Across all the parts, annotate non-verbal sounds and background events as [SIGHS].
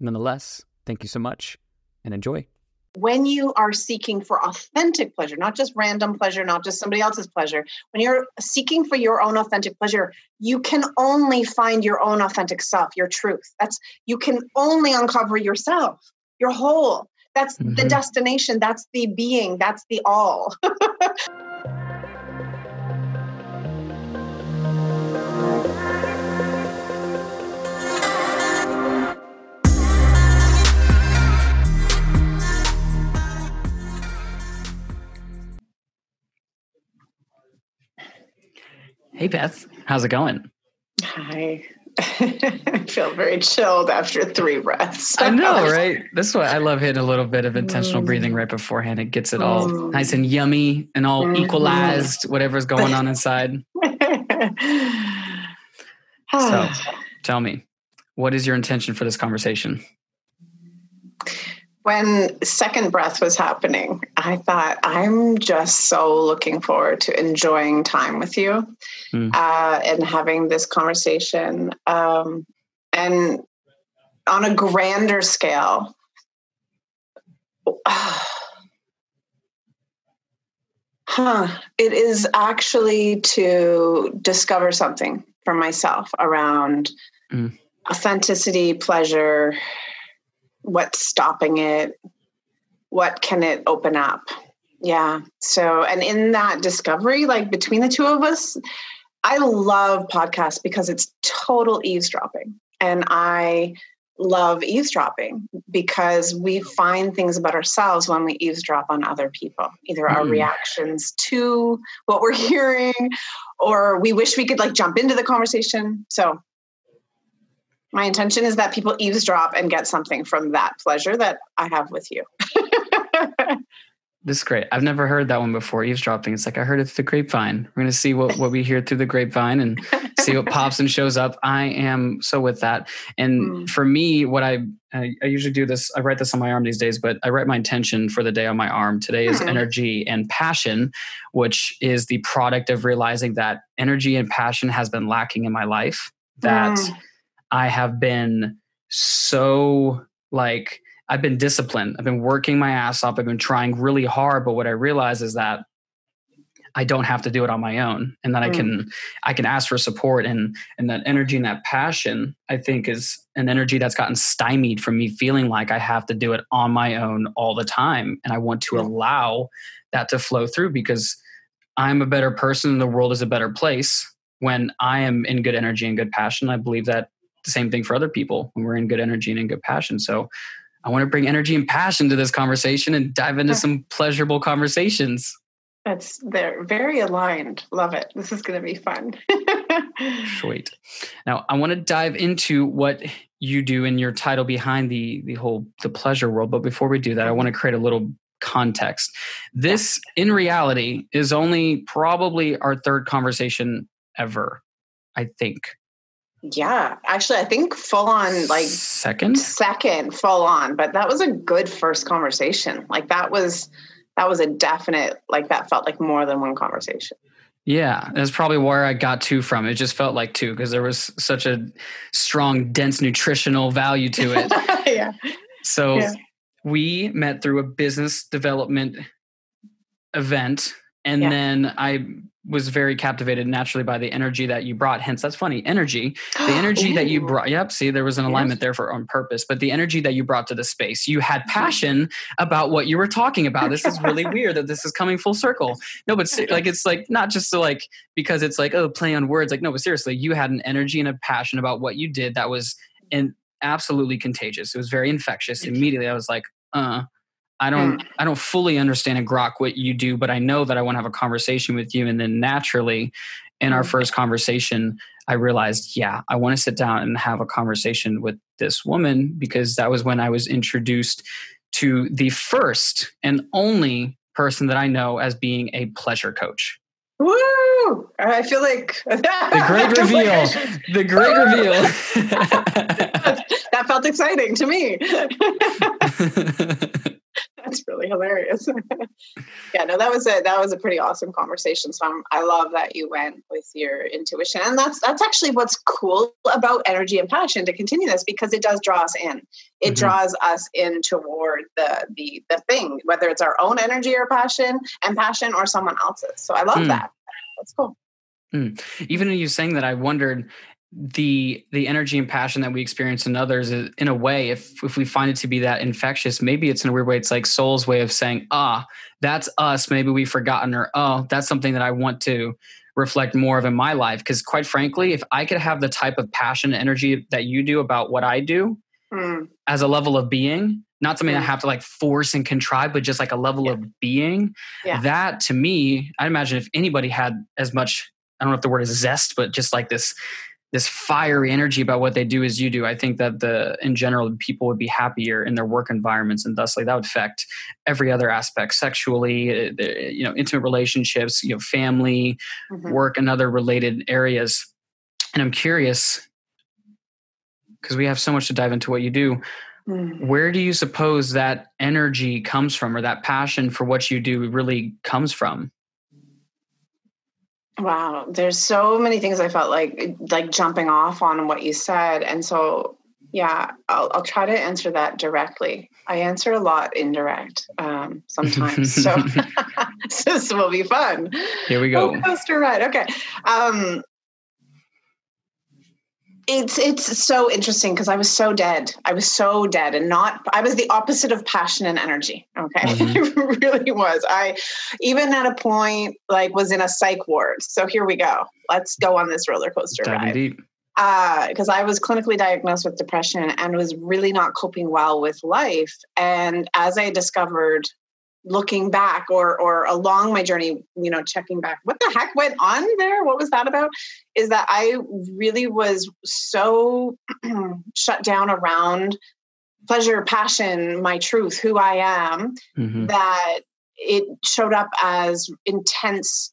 Nonetheless, thank you so much and enjoy. When you are seeking for authentic pleasure, not just random pleasure, not just somebody else's pleasure, when you're seeking for your own authentic pleasure, you can only find your own authentic self, your truth. That's you can only uncover yourself, your whole. That's mm-hmm. the destination, that's the being, that's the all. [LAUGHS] Hey, Beth. How's it going? Hi. [LAUGHS] I feel very chilled after three breaths. I know, [LAUGHS] right? That's why I love hitting a little bit of intentional mm. breathing right beforehand. It gets it all mm. nice and yummy and all mm-hmm. equalized, whatever's going on inside. [LAUGHS] so, tell me, what is your intention for this conversation? When second breath was happening, I thought, I'm just so looking forward to enjoying time with you mm. uh, and having this conversation. Um, and on a grander scale, [SIGHS] huh, it is actually to discover something for myself around mm. authenticity, pleasure, what's stopping it what can it open up? Yeah so and in that discovery like between the two of us i love podcasts because it's total eavesdropping. And i love eavesdropping because we find things about ourselves when we eavesdrop on other people either mm. our reactions to what we're [LAUGHS] hearing or we wish we could like jump into the conversation. So my intention is that people eavesdrop and get something from that pleasure that I have with you. [LAUGHS] this is great. I've never heard that one before. Eavesdropping. It's like I heard it through the grapevine. We're gonna see what, what we hear through the grapevine and [LAUGHS] see what pops and shows up. I am so with that. And mm. for me, what I, I, I usually do this. I write this on my arm these days, but I write my intention for the day on my arm. Today is mm. energy and passion, which is the product of realizing that energy and passion has been lacking in my life. That mm I have been so like I've been disciplined. I've been working my ass off. I've been trying really hard, but what I realize is that I don't have to do it on my own and that mm. I can I can ask for support and and that energy and that passion I think is an energy that's gotten stymied from me feeling like I have to do it on my own all the time and I want to allow that to flow through because I'm a better person and the world is a better place when I am in good energy and good passion. I believe that the same thing for other people when we're in good energy and in good passion. So I want to bring energy and passion to this conversation and dive into some pleasurable conversations. That's they're very aligned. Love it. This is going to be fun. [LAUGHS] Sweet. Now I want to dive into what you do in your title behind the the whole the pleasure world. But before we do that, I want to create a little context. This in reality is only probably our third conversation ever. I think. Yeah, actually, I think full on like second, second full on, but that was a good first conversation. Like that was that was a definite like that felt like more than one conversation. Yeah, that's probably where I got two from. It just felt like two because there was such a strong, dense nutritional value to it. [LAUGHS] yeah. So yeah. we met through a business development event, and yeah. then I was very captivated naturally by the energy that you brought. Hence, that's funny. Energy, the [GASPS] energy that you brought. Yep. See, there was an alignment there for on purpose, but the energy that you brought to the space, you had passion about what you were talking about. This is really [LAUGHS] weird that this is coming full circle. No, but like, it's like not just to like, because it's like, oh, play on words. Like, no, but seriously, you had an energy and a passion about what you did that was in absolutely contagious. It was very infectious. Immediately, I was like, uh, I don't mm. I don't fully understand and grok what you do, but I know that I want to have a conversation with you. And then naturally, in our first conversation, I realized, yeah, I want to sit down and have a conversation with this woman because that was when I was introduced to the first and only person that I know as being a pleasure coach. Woo! I feel like [LAUGHS] the great [LAUGHS] reveal. the great reveal. [LAUGHS] that felt exciting to me. That's really hilarious. [LAUGHS] yeah, no, that was a that was a pretty awesome conversation. So I'm, I love that you went with your intuition, and that's that's actually what's cool about energy and passion to continue this because it does draw us in. It mm-hmm. draws us in toward the the the thing, whether it's our own energy or passion and passion or someone else's. So I love mm. that. That's cool. Mm. Even you saying that, I wondered the the energy and passion that we experience in others is, in a way if if we find it to be that infectious maybe it's in a weird way it's like soul's way of saying ah that's us maybe we've forgotten or oh that's something that i want to reflect more of in my life because quite frankly if i could have the type of passion and energy that you do about what i do mm. as a level of being not something mm. i have to like force and contrive but just like a level yeah. of being yeah. that to me i imagine if anybody had as much i don't know if the word is zest but just like this this fiery energy about what they do as you do i think that the in general people would be happier in their work environments and thusly that would affect every other aspect sexually uh, you know intimate relationships you know family mm-hmm. work and other related areas and i'm curious because we have so much to dive into what you do mm. where do you suppose that energy comes from or that passion for what you do really comes from Wow, there's so many things I felt like like jumping off on what you said, and so yeah, I'll, I'll try to answer that directly. I answer a lot indirect um, [LAUGHS] sometimes, so [LAUGHS] this will be fun. Here we go. Coaster ride. Okay. Um, it's it's so interesting because I was so dead. I was so dead and not I was the opposite of passion and energy. Okay. [LAUGHS] Mm-hmm. it really was. I even at a point like was in a psych ward. So here we go. Let's go on this roller coaster Diving ride. Deep because uh, I was clinically diagnosed with depression and was really not coping well with life. And as I discovered looking back or or along my journey you know checking back what the heck went on there? What was that about? Is that i really was so [CLEARS THROAT] shut down around pleasure passion my truth who i am mm-hmm. that it showed up as intense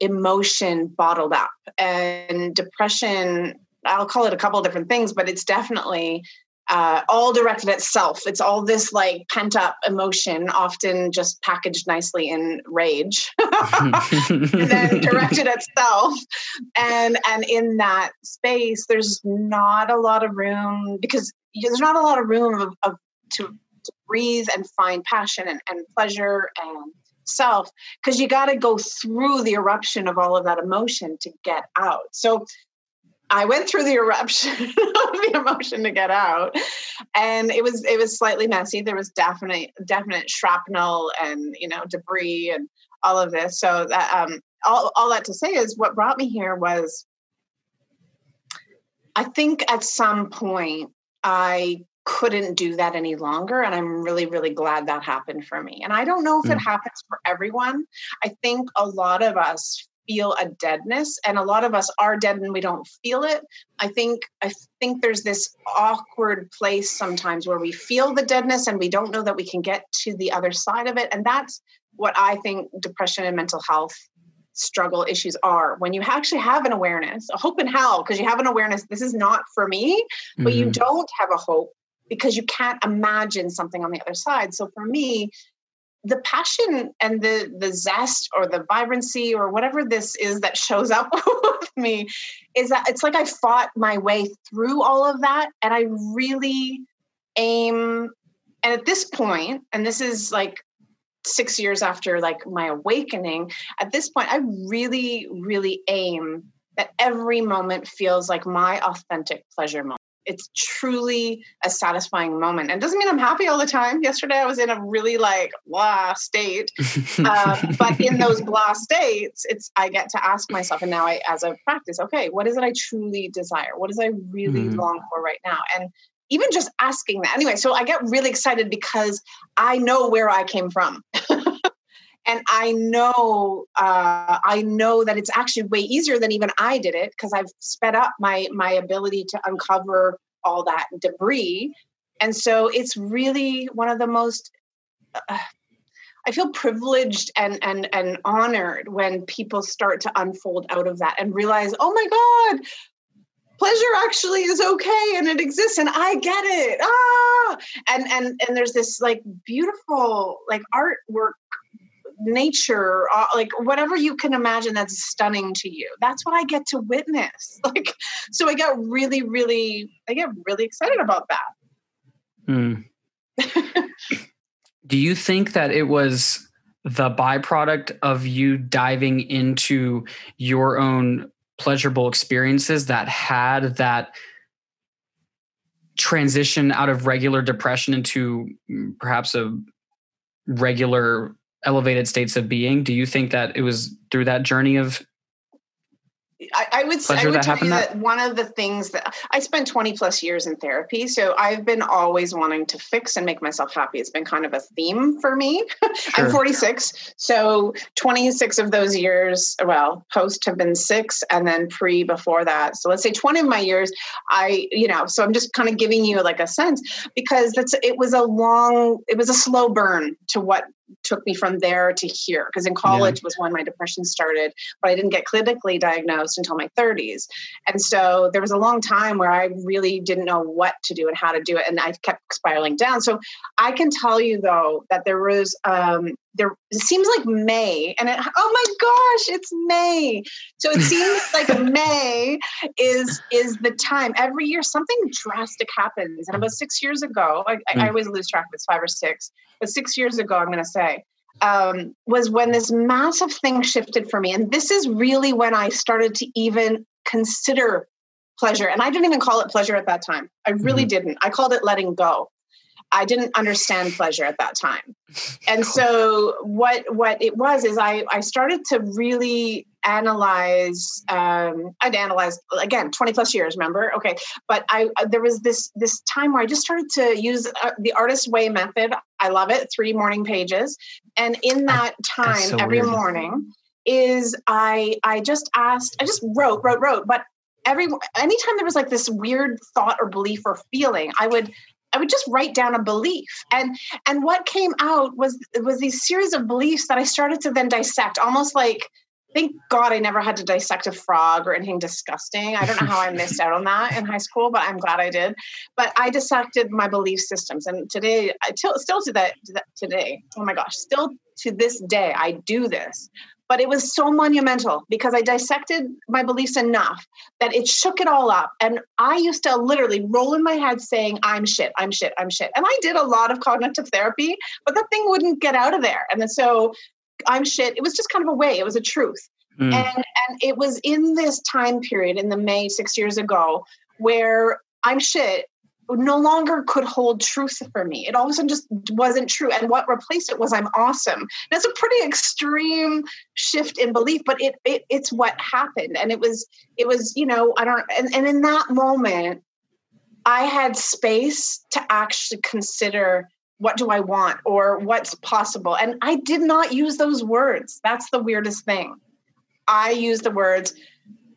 emotion bottled up. And depression i'll call it a couple of different things but it's definitely uh, all directed at self. It's all this like pent up emotion, often just packaged nicely in rage, [LAUGHS] and then [LAUGHS] directed at self. And and in that space, there's not a lot of room because there's not a lot of room of, of to, to breathe and find passion and, and pleasure and self because you got to go through the eruption of all of that emotion to get out. So I went through the eruption of [LAUGHS] the emotion to get out, and it was it was slightly messy. There was definite definite shrapnel and you know debris and all of this. So that um, all all that to say is what brought me here was I think at some point I couldn't do that any longer and i'm really really glad that happened for me and i don't know if mm. it happens for everyone i think a lot of us feel a deadness and a lot of us are dead and we don't feel it. I think i think there's this awkward place sometimes where we feel the deadness and we don't know that we can get to the other side of it and that's what i think depression and mental health struggle issues are. When you actually have an awareness a hope in hell because you have an awareness this is not for me but mm-hmm. you don't have a hope because you can't imagine something on the other side. So for me the passion and the the zest or the vibrancy or whatever this is that shows up [LAUGHS] with me is that it's like I fought my way through all of that and I really aim and at this point and this is like 6 years after like my awakening at this point I really really aim that every moment feels like my authentic pleasure moment it's truly a satisfying moment. And doesn't mean i'm happy all the time. Yesterday i was in a really like blah state. Uh, [LAUGHS] but in those blah states it's i get to ask myself and now i as a practice okay what is it i truly desire? What is i really mm. long for right now? And even just asking that anyway so i get really excited because i know where i came from and I know uh, I know that it's actually way easier than even I did it because I've sped up my my ability to uncover all that debris, and so it's really one of the most. Uh, I feel privileged and and and honored when people start to unfold out of that and realize, oh my God, pleasure actually is okay and it exists and I get it. Ah and and and there's this like beautiful like artwork nature uh, like whatever you can imagine that's stunning to you. That's what i get to witness. [LAUGHS] Like so i get really really i get really excited about that. Mm. [LAUGHS] do you think that it was the byproduct of you diving into your own pleasurable experiences that had that transition out of regular depression into mm, perhaps a regular elevated states of being do you think that it was through that journey of I, I would say I would tell you that, that one of the things that I spent 20 plus years in therapy. So I've been always wanting to fix and make myself happy. It's been kind of a theme for me. [LAUGHS] Sure. I'm 46. So 26 of those years, well, post have been six and then pre before that. So let's say 20 of my years, I, you know, so I'm just kind of giving you like a sense because that's it was a long, it was a slow burn to what took me from there to here because in college yeah. was when my depression started but i didn't get clinically diagnosed until my 30s and so there was a long time where i really didn't know what to do and how to do it and i kept spiraling down so i can tell you though that there was um, there it seems like May and it, oh my gosh, it's May. So it seems [LAUGHS] like May is is the time. Every year something drastic happens. And about six years ago, I, mm. I always lose track if it's five or six, but six years ago, I'm gonna say, um, was when this massive thing shifted for me. And this is really when I started to even consider pleasure. And I didn't even call it pleasure at that time. I really mm-hmm. didn't. I called it letting go. I didn't understand pleasure at that time. [LAUGHS] And so what what it was is I I started to really analyze um I'd analyze again 20 plus years remember? Okay. But I there was this this time where I just started to use uh, the artist way method. I love it three morning pages. And in that time so every weird. morning is I I just asked I just wrote wrote wrote. But every anytime there was like this weird thought or belief or feeling I would I would just write down a belief. And and what came out was was these series of beliefs that I started to then dissect, almost like thank God I never had to dissect a frog or anything disgusting. I don't know how I missed out on that in high school, but I'm glad I did. But I dissected my belief systems, and today, I t- still to that today, oh my gosh, still to this day, I do this but it was so monumental because I dissected my beliefs enough that it shook it all up. And I used to literally roll in my head saying, I'm shit, I'm shit, I'm shit. And I did a lot of cognitive therapy, but that thing wouldn't get out of there. And so I'm shit. It was just kind of a way, it was a truth. Mm. And, and it was in this time period in the May six years ago where I'm shit no longer could hold truth for me. It all of a sudden just wasn't true. And what replaced it was I'm awesome. That's a pretty extreme shift in belief, but it, it it's what happened. And it was, it was, you know, I don't and, and in that moment, I had space to actually consider what do I want or what's possible. And I did not use those words. That's the weirdest thing. I use the words,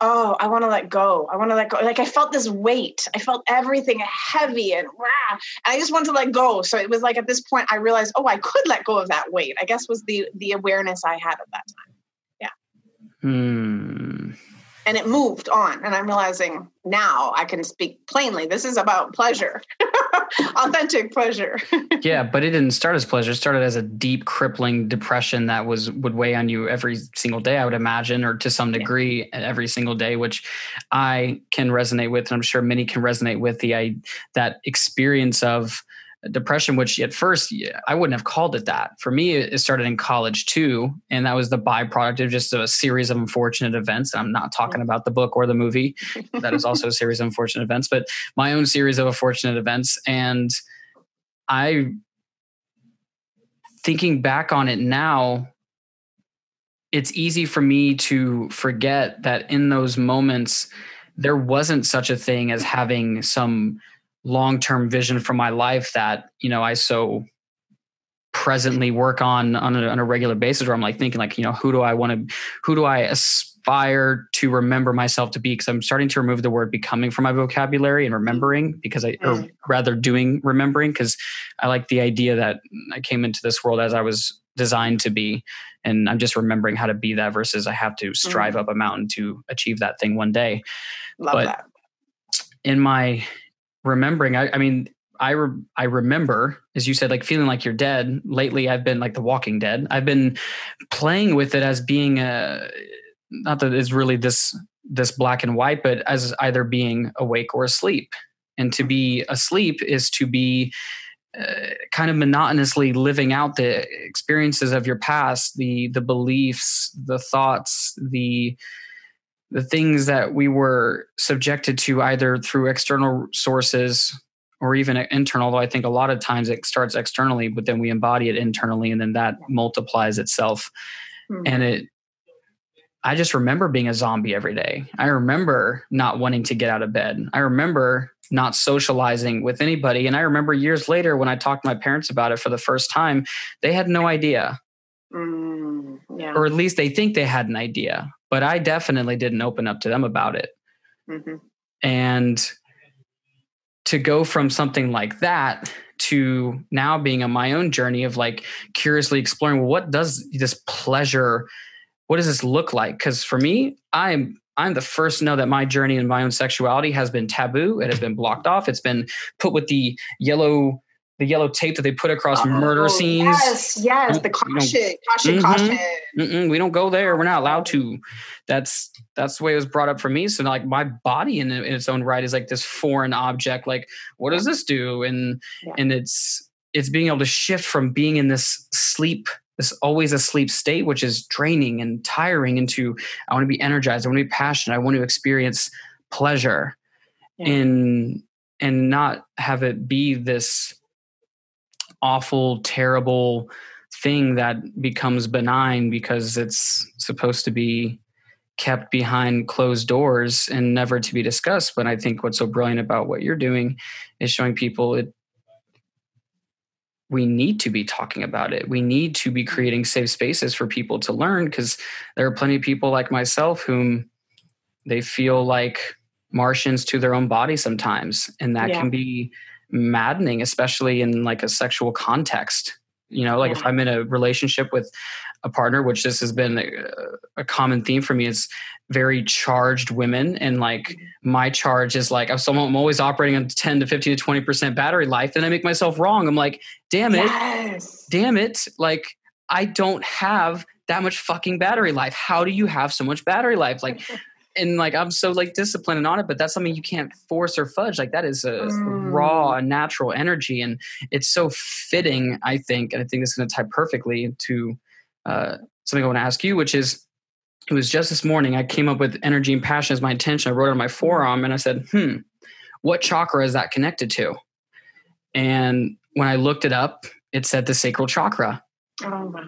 oh, I want to let go. I want to let go. Like I felt this weight. I felt everything heavy and rah, and I just wanted to let go. So it was like at this point I realized, oh, I could let go of that weight. I guess was the the awareness I had at that time. Yeah. Hmm and it moved on. And i'm realizing now i can speak plainly. This is about pleasure [LAUGHS] authentic pleasure. [LAUGHS] Yeah but it didn't start as pleasure. It started as a deep crippling depression that was would weigh on you every single day i would imagine or to some degree yeah. every single day which i can resonate with and i'm sure many can resonate with the I, that experience of depression, which at first I wouldn't have called it that. For me, it started in college too. And that was the byproduct of just a series of unfortunate events. I'm not talking mm-hmm. about the book or the movie. That is also a series of unfortunate events, but my own series of unfortunate events. And I, thinking back on it now, it's easy for me to forget that in those moments, there wasn't such a thing as having some long-term vision for my life that you know i so presently work on on a, on a regular basis where I'm like thinking like, you know, who do I want to, who do I aspire to remember myself to be? Because I'm starting to remove the word becoming from my vocabulary and remembering because I, or mm. rather doing remembering because I like the idea that I came into this world as I was designed to be and i'm just remembering how to be that versus i have to strive mm. up a mountain to achieve that thing one day Love but that. in my remembering I, I mean I re- I remember, as you said, like feeling like you're dead. Lately, I've been like The Walking Dead. I've been playing with it as being a not that it's really this this black and white, but as either being awake or asleep. And to be asleep is to be uh, kind of monotonously living out the experiences of your past, the the beliefs, the thoughts, the the things that we were subjected to either through external sources or even internal though i think a lot of times it starts externally but then we embody it internally and then that multiplies itself. Mm-hmm. and it i just remember being a zombie every day. I remember not wanting to get out of bed. I remember not socializing with anybody. And i remember years later when i talked to my parents about it for the first time they had no idea. Mm, yeah. or at least they think they had an idea but i definitely didn't open up to them about it. Mm-hmm. and to go from something like that to now being on my own journey of like curiously exploring well, what does this pleasure what does this look like? Because for me i'm i'm the first to know that my journey in my own sexuality has been taboo. It has been blocked off. It's been put with the yellow the yellow tape that they put across oh, murder scenes. Yes, yes, the caution, caution, mm-hmm, caution. Mm-mm, we don't go there. We're not allowed to. That's that's the way it was brought up for me. So like my body in, in its own right is like this foreign object. Like, what does this do? And yeah. and it's it's being able to shift from being in this sleep this always asleep state, which is draining and tiring, into I want to be energized, I want to be passionate, I want to experience pleasure, yeah. and and not have it be this awful, terrible thing that becomes benign because it's supposed to be kept behind closed doors and never to be discussed. But I think what's so brilliant about what you're doing is showing people it we need to be talking about it. We need to be creating safe spaces for people to learn because there are plenty of people like myself whom they feel like Martians to their own body sometimes. And that yeah. can be maddening, especially in like a sexual context. You know, like if I'm in a relationship with a partner, which this has been a, a common theme for me, is very charged women. And like mm-hmm. my charge is like, I'm, I'm always operating on 10 to 15 to 20% battery life. And I make myself wrong. I'm like, damn it. Yes. Damn it. Like, I don't have that much fucking battery life. How do you have so much battery life? Like, [LAUGHS] and like I'm so like disciplined and on it, but that's something you can't force or fudge. Like that is a mm. raw, natural energy, and it's so fitting. I think, and I think this is going to tie perfectly to uh, something I want to ask you, which is, it was just this morning I came up with energy and passion as my intention. I wrote it on my forearm, and I said, "Hmm, what chakra is that connected to?" And when I looked it up, it said the sacral chakra, oh, wow.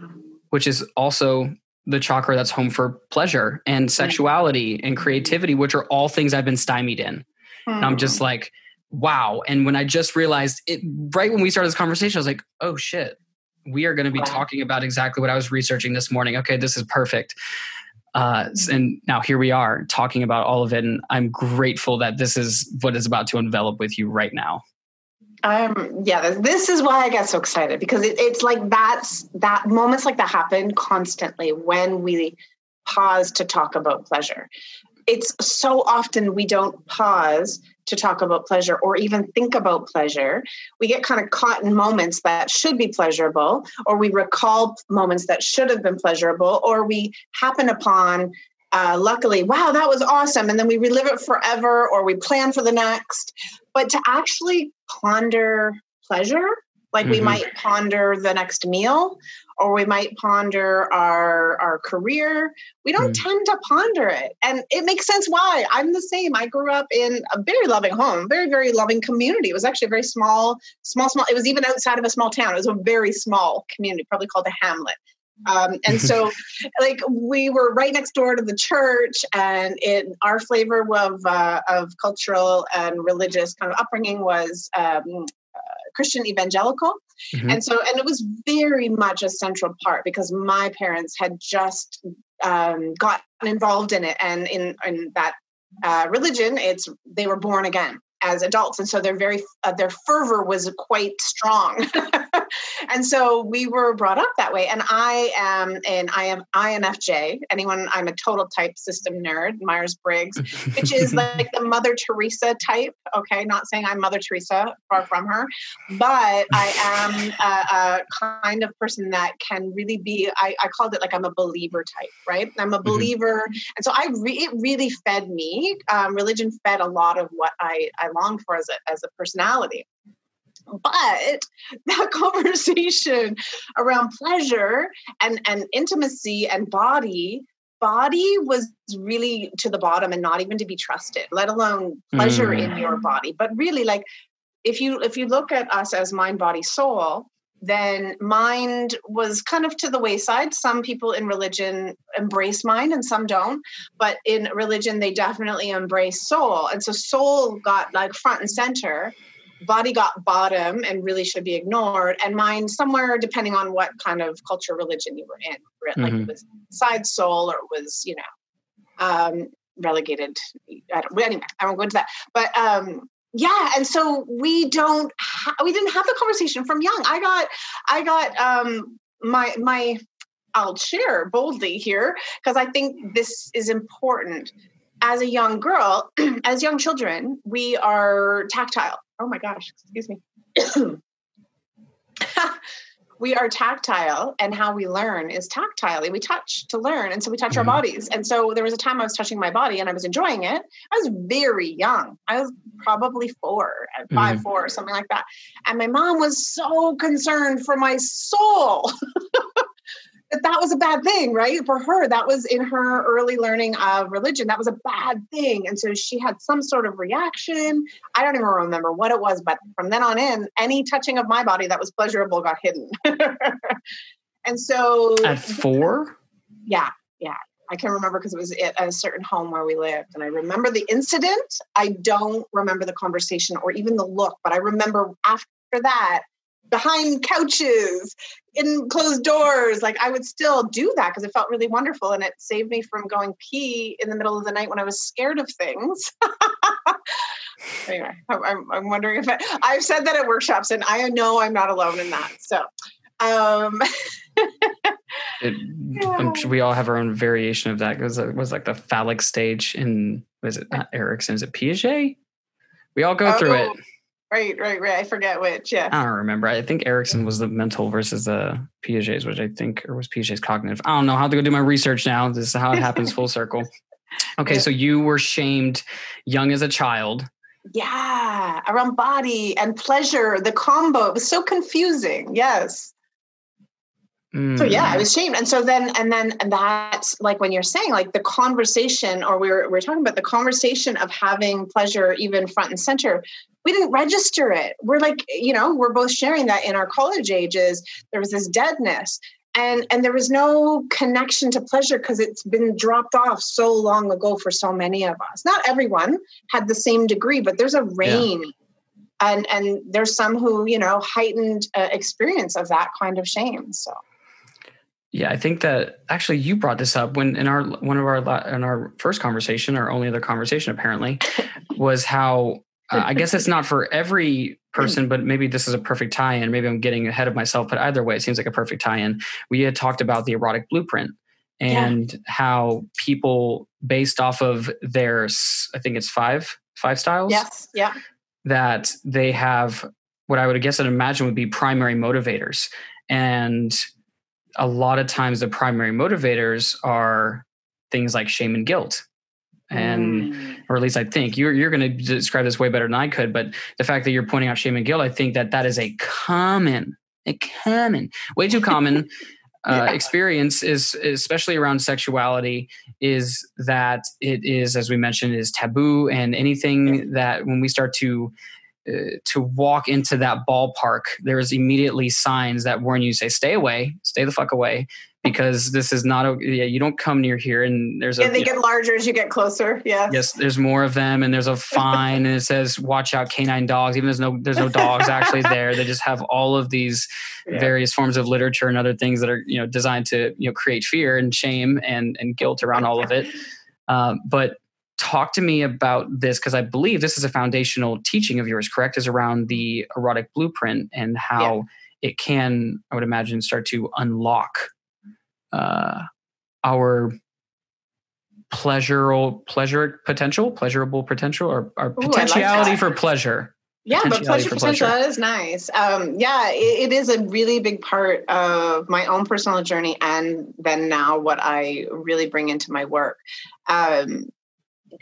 which is also the chakra that's home for pleasure and sexuality and creativity, which are all things I've been stymied in. And I'm just hmm. like, wow. And when I just realized it, right when we started this conversation, I was like, oh shit, we are going to be wow. talking about exactly what I was researching this morning. Okay, this is perfect. Uh, and now here we are talking about all of it. And I'm grateful that this is what is about to envelop with you right now. Um, yeah, this is why I get so excited because it, it's like that's that moments like that happen constantly when we pause to talk about pleasure. It's so often we don't pause to talk about pleasure or even think about pleasure. We get kind of caught in moments that should be pleasurable, or we recall moments that should have been pleasurable, or we happen upon uh, luckily, wow, that was awesome. And then we relive it forever or we plan for the next. But to actually ponder pleasure like mm-hmm. we might ponder the next meal or we might ponder our our career we don't mm. tend to ponder it. And it makes sense why. I'm the same. I grew up in a very loving home very very loving community. It was actually a very small small small it was even outside of a small town. It was a very small community probably called a hamlet um, and so, [LAUGHS] like, we were right next door to the church, and it our flavor of uh, of cultural and religious kind of upbringing was um, uh, Christian evangelical. Mm-hmm. And so, and it was very much a central part because my parents had just um, gotten involved in it. And in, in that uh, religion, it's they were born again as adults and so they're very uh, their fervor was quite strong [LAUGHS] and so we were brought up that way and i am an i am infj anyone i'm a total type system nerd myers-briggs which is [LAUGHS] like the mother teresa type okay not saying i'm mother teresa far from her but i am a, a kind of person that can really be I, I, called it like i'm a believer type right i'm a mm-hmm. believer mm-hmm. and so i re- it really fed me um, religion fed a lot of what i, I I longed for as a, as a personality. But that [LAUGHS] conversation around pleasure and, and intimacy and body body was really to the bottom and not even to be trusted let alone pleasure mm. in your body but really like if you if you look at us as mind body soul then mind was kind of to the wayside. Some people in religion embrace mind and some don't, but in religion, they definitely embrace soul. And so soul got like front and center, body got bottom and really should be ignored, and mind somewhere, depending on what kind of culture, religion you were in. Like mm-hmm. it was side soul or it was, you know, um, relegated. I don't, anyway, I won't go into that. But um, yeah and so we don't ha- we didn't have the conversation from young i got i got um my my i'll share boldly here because i think this is important as a young girl [CLEARS THROAT] as young children we are tactile oh my gosh excuse me. [COUGHS] We are tactile and how we learn is tactile we touch to learn and so we touch mm-hmm. our bodies. And so there was a time i was touching my body and i was enjoying it. I was very young. I was probably four uh, five mm-hmm. four something like that. And my mom was so concerned for my soul [LAUGHS] that that was a bad thing, right? For her, that was in her early learning of religion. That was a bad thing. And so she had some sort of reaction. I don't even remember what it was, but from then on in, any touching of my body that was pleasurable got hidden. [LAUGHS] and so at four? Yeah, yeah. I can remember because it was at a certain home where we lived. And I remember the incident. I don't remember the conversation or even the look, but I remember after that, behind couches in closed doors like i would still do that because it felt really wonderful and it saved me from going pee in the middle of the night when i was scared of things. [LAUGHS] Anyway I'm, I'm wondering if I, i've said that at workshops and i know i'm not alone in that so um [LAUGHS] it, yeah. sure we all have our own variation of that because it was like the phallic stage in was it not Erikson is it Piaget? We all go oh, through it Right, right, right. I forget which. Yeah. I don't remember. I think Erikson was the mental versus the Piaget's, which I think, or was Piaget's cognitive. I don't know. how to go do my research now. This is how it happens full circle. [LAUGHS] Okay, yeah. so you were shamed young as a child. Yeah, around body and pleasure, the combo. It was so confusing. Yes. So yeah, I mm. was shamed. And so then and then and that's like when you're saying like the conversation or we were we we're talking about the conversation of having pleasure even front and center. We didn't register it. We're like, you know, we're both sharing that in our college ages. There was this deadness. And and there was no connection to pleasure because it's been dropped off so long ago for so many of us. Not everyone had the same degree, but there's a range. Yeah and and there's some who you know heightened uh, experience of that kind of shame so yeah, I think that actually you brought this up when in our one of our in our first conversation, our only other conversation apparently, [LAUGHS] was how uh, I guess it's not for every person, but maybe this is a perfect tie-in. Maybe I'm getting ahead of myself, but either way, it seems like a perfect tie-in. We had talked about the erotic blueprint and yeah. how people, based off of their, I think it's five five styles. Yes. Yeah. That they have what I would guess and imagine would be primary motivators and a lot of times the primary motivators are things like shame and guilt and mm. or at least i think you're, you're going to describe this way better than i could but the fact that you're pointing out shame and guilt i think that that is a common a common way too common [LAUGHS] uh, yeah. experience is especially around sexuality is that it is as we mentioned is taboo and anything that when we start to to walk into that ballpark, there's immediately signs that warn you say, stay away, stay the fuck away, because this is not a yeah you don't come near here and there's yeah a, they get know, larger as you get closer yeah yes there's more of them and there's a [LAUGHS] fine and it says watch out canine dogs even there's no there's no dogs actually [LAUGHS] there they just have all of these yeah. various forms of literature and other things that are you know designed to you know create fear and shame and and guilt around all of it um, [LAUGHS] but talk to me about this because I believe this is a foundational teaching of yours, correct? Is around the erotic blueprint and how yeah. it can, I would imagine, start to unlock uh, our pleasurable pleasure potential, pleasurable potential, or our Ooh, potentiality for pleasure. Yeah, but pleasure potential that is nice. Um, yeah, it, it is a really big part of my own personal journey, and then now what I really bring into my work. Um,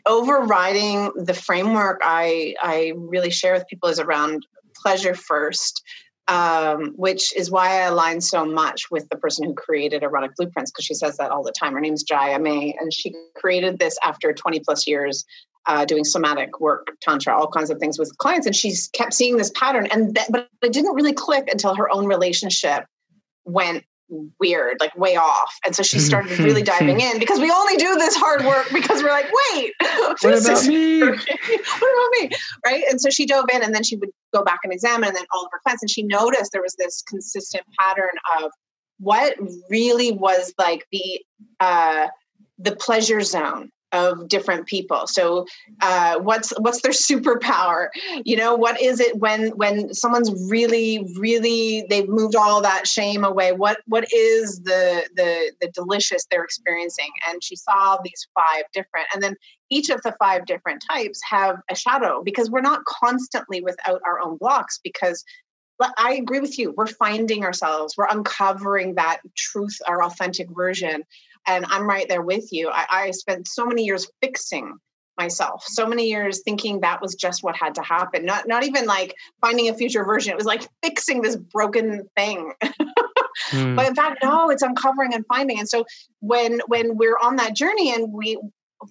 overriding the framework I I really share with people is around pleasure first, um, which is why I align so much with the person who created Erotic Blueprints because she says that all the time. Her name's Jaiya Ma, and she created this after 20 plus years uh, doing somatic work, tantra, all kinds of things with clients, and she's kept seeing this pattern. And th- but it didn't really click until her own relationship went weird, like way off. And so she started [LAUGHS] really diving in because we only do this hard work because we're like, wait, [LAUGHS] what about me? [LAUGHS] what about me? Right. And so she dove in and then she would go back and examine and then all of her clients. And she noticed there was this consistent pattern of what really was like the uh the pleasure zone of different people so uh, what's what's their [LAUGHS] superpower you know what is it when when someone's really really they've moved all that shame away what what is the the the delicious they're experiencing and she saw these five different and then each of the five different types have a shadow because we're not constantly without our own blocks because I agree with you. We're finding ourselves. We're uncovering that truth, our authentic version and i'm right there with you. I, I spent so many years fixing myself so many years thinking that was just what had to happen. Not not even like finding a future version. It was like fixing this broken thing. [LAUGHS] Mm. but in fact no it's uncovering and finding. And so when when we're on that journey and we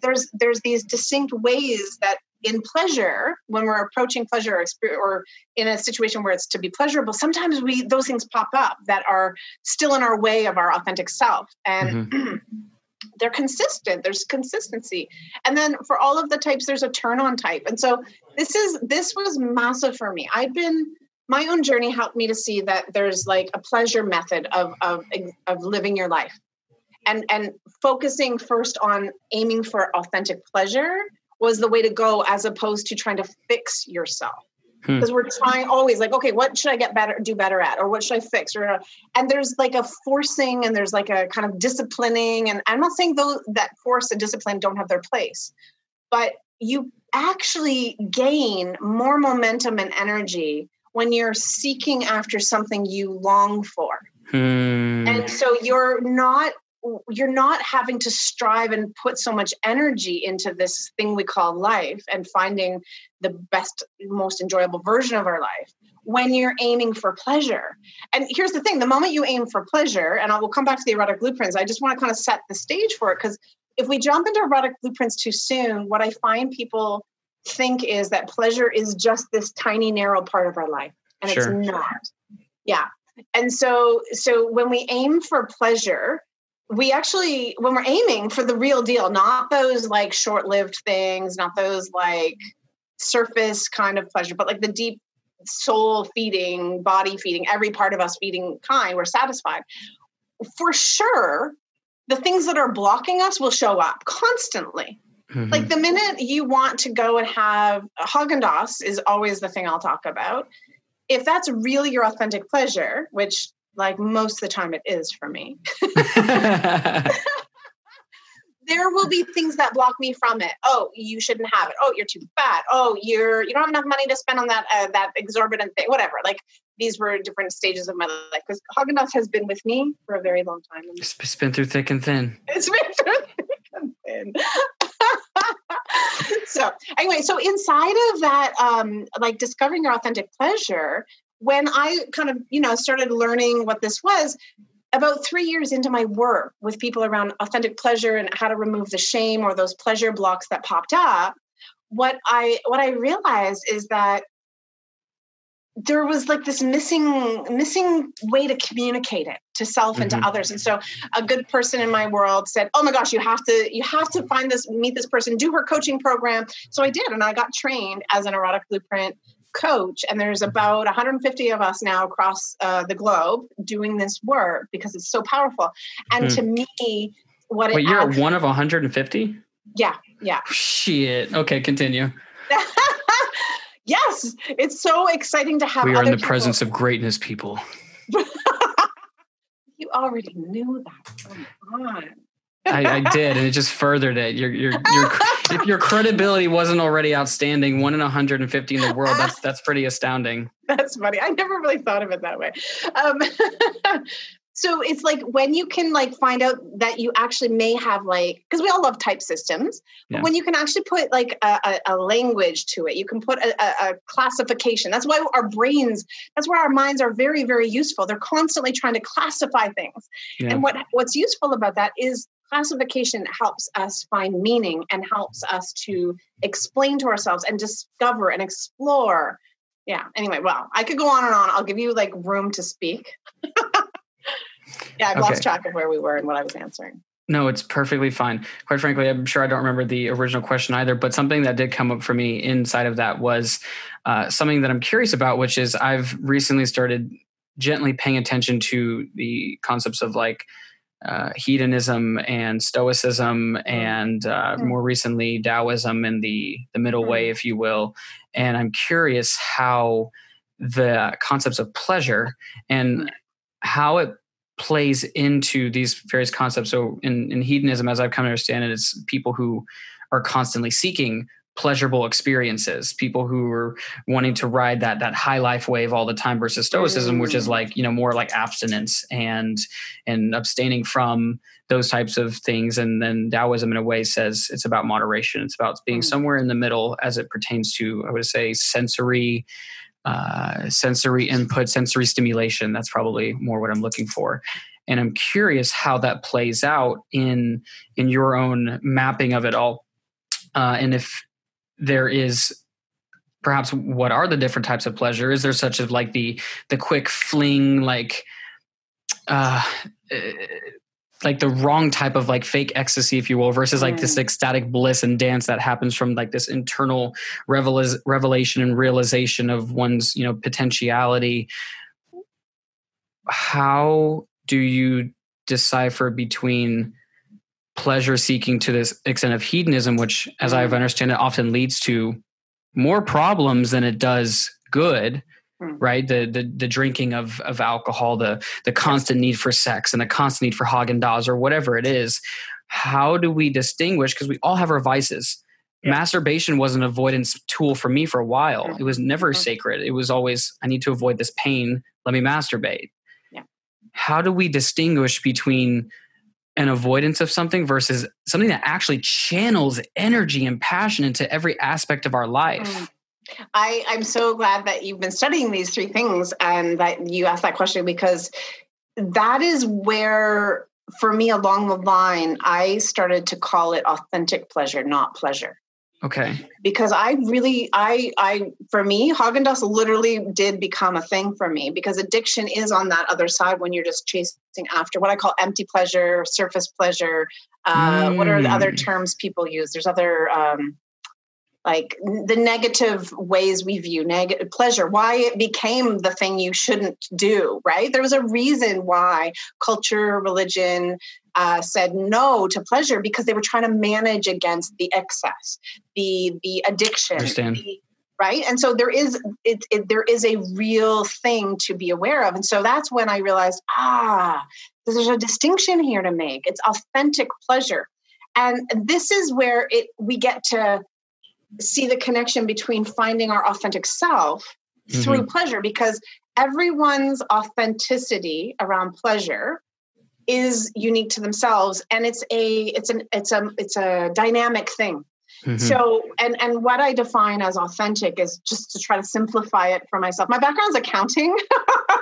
there's there's these distinct ways that in pleasure when we're approaching pleasure or, or in a situation where it's to be pleasurable sometimes we those things pop up that are still in our way of our authentic self and mm-hmm. [CLEARS THROAT] they're consistent there's consistency. And then for all of the types there's a turn on type. And so this is this was massive for me. I've been my own journey helped me to see that there's like a pleasure method of of of living your life. And and focusing first on aiming for authentic pleasure was the way to go as opposed to trying to fix yourself because hmm. we're trying always like okay what should i get better do better at or what should i fix or and there's like a forcing and there's like a kind of disciplining and i'm not saying those that force and discipline don't have their place but you actually gain more momentum and energy when you're seeking after something you long for hmm. and so you're not you're not having to strive and put so much energy into this thing we call life and finding the best most enjoyable version of our life when you're aiming for pleasure. And here's the thing the moment you aim for pleasure and i will come back to the erotic blueprints i just want to kind of set the stage for it because if we jump into erotic blueprints too soon what i find people think is that pleasure is just this tiny narrow part of our life and sure. it's not. Yeah. And so so when we aim for pleasure we actually when we're aiming for the real deal not those like short-lived things not those like surface kind of pleasure but like the deep soul feeding body feeding every part of us feeding kind we're satisfied. For sure the things that are blocking us will show up constantly. Mm-hmm. like the minute you want to go and have Haagen-Dazs is always the thing I'll talk about. If that's really your authentic pleasure which like most of the time it is for me. [LAUGHS] [LAUGHS] there will be things that block me from it. Oh, you shouldn't have it. Oh, you're too fat. Oh, you're you don't have enough money to spend on that uh, that exorbitant thing. Whatever. Like these were different stages of my life because Haagen Dazs has been with me for a very long time. It's been through thick and thin. It's been through [LAUGHS] thick and thin. so anyway, so inside of that, um, like discovering your authentic pleasure, when I kind of, you know, started learning what this was, about three years into my work with people around authentic pleasure and how to remove the shame or those pleasure blocks that popped up, what I what I realized is that there was like this missing missing way to communicate it to self and mm-hmm. to others and so a good person in my world said oh my gosh you have to you have to find this meet this person do her coaching program so i did and i got trained as an erotic blueprint coach and there's about 150 of us now across uh, the globe doing this work because it's so powerful. And mm. to me what Wait, you're actually, one of 150 yeah yeah. Shit. Okay continue. [LAUGHS] Yes it's so exciting to have we are in the people. presence of greatness people. [LAUGHS] You already knew that. Come on I, I, did, and it just furthered it. Your your your if your credibility wasn't already outstanding, one in 150 in the world, that's that's pretty astounding. [LAUGHS] That's funny. I never really thought of it that way. Um, [LAUGHS] so it's like when you can like find out that you actually may have like because we all love type systems but yeah. when you can actually put like a, a, a language to it you can put a, a, classification that's why our brains that's why our minds are very very useful they're constantly trying to classify things yeah. and what what's useful about that is classification helps us find meaning and helps us to explain to ourselves and discover and explore. Yeah. Anyway, well, I could go on and on. I'll give you like room to speak. [LAUGHS] yeah, I've okay. lost track of where we were and what I was answering. No, it's perfectly fine. Quite frankly, I'm sure I don't remember the original question either, but something that did come up for me inside of that was uh, something that I'm curious about, which is I've recently started gently paying attention to the concepts of like uh, hedonism and stoicism and uh, mm. more recently taoism and the the middle mm. way if you will and i'm curious how the concepts of pleasure and mm. how it plays into these various concepts so in, in hedonism as i've come to understand it it's people who are constantly seeking pleasurable experiences. People who are wanting to ride that that high life wave all the time versus stoicism which is like you know more like abstinence and and abstaining from those types of things. And then taoism in a way says it's about moderation. It's about being mm. somewhere in the middle as it pertains to i would say sensory uh, sensory input sensory stimulation. That's probably more what i'm looking for. And i'm curious how that plays out in in your own mapping of it all. Uh, and if there is perhaps what are the different types of pleasure is there such as like the the quick fling like uh like the wrong type of like fake ecstasy if you will versus like mm. this ecstatic bliss and dance that happens from like this internal revel- revelation and realization of one's you know potentiality how do you decipher between pleasure seeking to this extent of hedonism, which, as I mm. understand it, often leads to more problems than it does good. Mm. Right, the, the the drinking of of alcohol, the the constant need for sex, and the constant need for Haagen Dazs or whatever it is. How do we distinguish? Because we all have our vices. Yeah. Masturbation was an avoidance tool for me for a while. Mm. It was never mm-hmm. sacred. It was always I need to avoid this pain. Let me masturbate. Yeah. How do we distinguish between an avoidance of something versus something that actually channels energy and passion into every aspect of our life. Mm. I, I'm so glad that you've been studying these three things and that you asked that question because that is where, for me, along the line, I started to call it authentic pleasure, not pleasure. Okay. Because I really, I, I, for me, Haagen Dazs literally did become a thing for me because addiction is on that other side when you're just chasing after what I call empty pleasure, surface pleasure. Uh, mm. What are the other mm. terms people use? There's other, um, like the negative ways we view negative pleasure why it became the thing you shouldn't do right there was a reason why culture religion uh, said no to pleasure because they were trying to manage against the excess, the the addiction, the, right? And so there is it, it, there is a real thing to be aware of, and so that's when I realized ah, there's a distinction here to make. It's authentic pleasure, and this is where it we get to see the connection between finding our authentic self mm-hmm. through pleasure because everyone's authenticity around pleasure is unique to themselves and it's a it's an it's a it's a dynamic thing mm-hmm. so and and what i define as authentic is just to try to simplify it for myself my background's accounting [LAUGHS]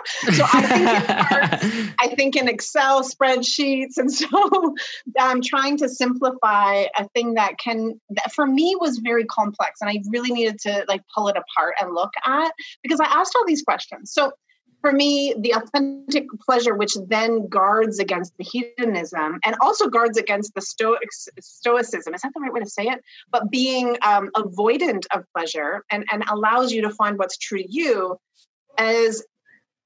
so I think, in [LAUGHS] I think in Excel spreadsheets. And so [LAUGHS] I'm trying to simplify a thing that can, that for me was very complex. And I really needed to like pull it apart and look at because I asked all these questions. So for me, the authentic pleasure, which then guards against the hedonism and also guards against the stoic, stoicism, is that the right way to say it? But being um, avoidant of pleasure and, and allows you to find what's true to you is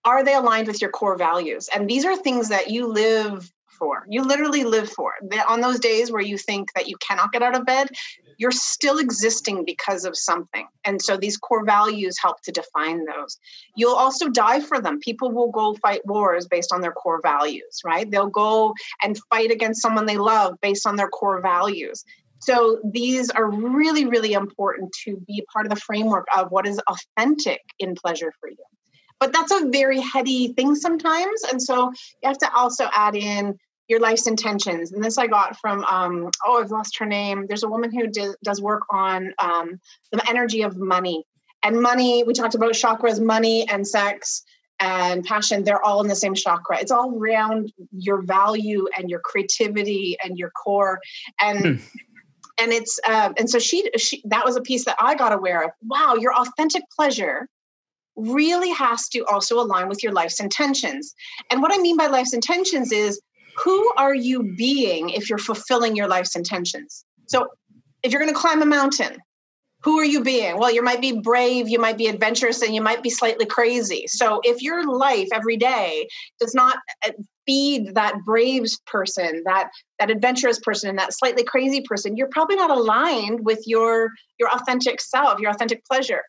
are they aligned with your core values? And these are things that you live for. You literally live for. On those days where you think that you cannot get out of bed, you're still existing because of something. And so these core values help to define those. You'll also die for them. People will go fight wars based on their core values, right? They'll go and fight against someone they love based on their core values. So these are really, really important to be part of the framework of what is authentic in pleasure for you. But that's a very heady thing sometimes. And so you have to also add in your life's intentions. And this I got from, um, oh, I've lost her name. There's a woman who do, does work on um, the energy of money. And money, we talked about chakras, money and sex and passion, they're all in the same chakra. It's all around your value and your creativity and your core. And hmm. and it's uh, and so she, she that was a piece that I got aware of. Wow, your authentic pleasure really has to also align with your life's intentions. And what I mean by life's intentions is who are you being if you're fulfilling your life's intentions? So, if you're going to climb a mountain, who are you being? Well, you might be brave, you might be adventurous, and you might be slightly crazy. So, if your life every day does not uh, feed that brave person, that that adventurous person, and that slightly crazy person, you're probably not aligned with your your authentic self, your authentic pleasure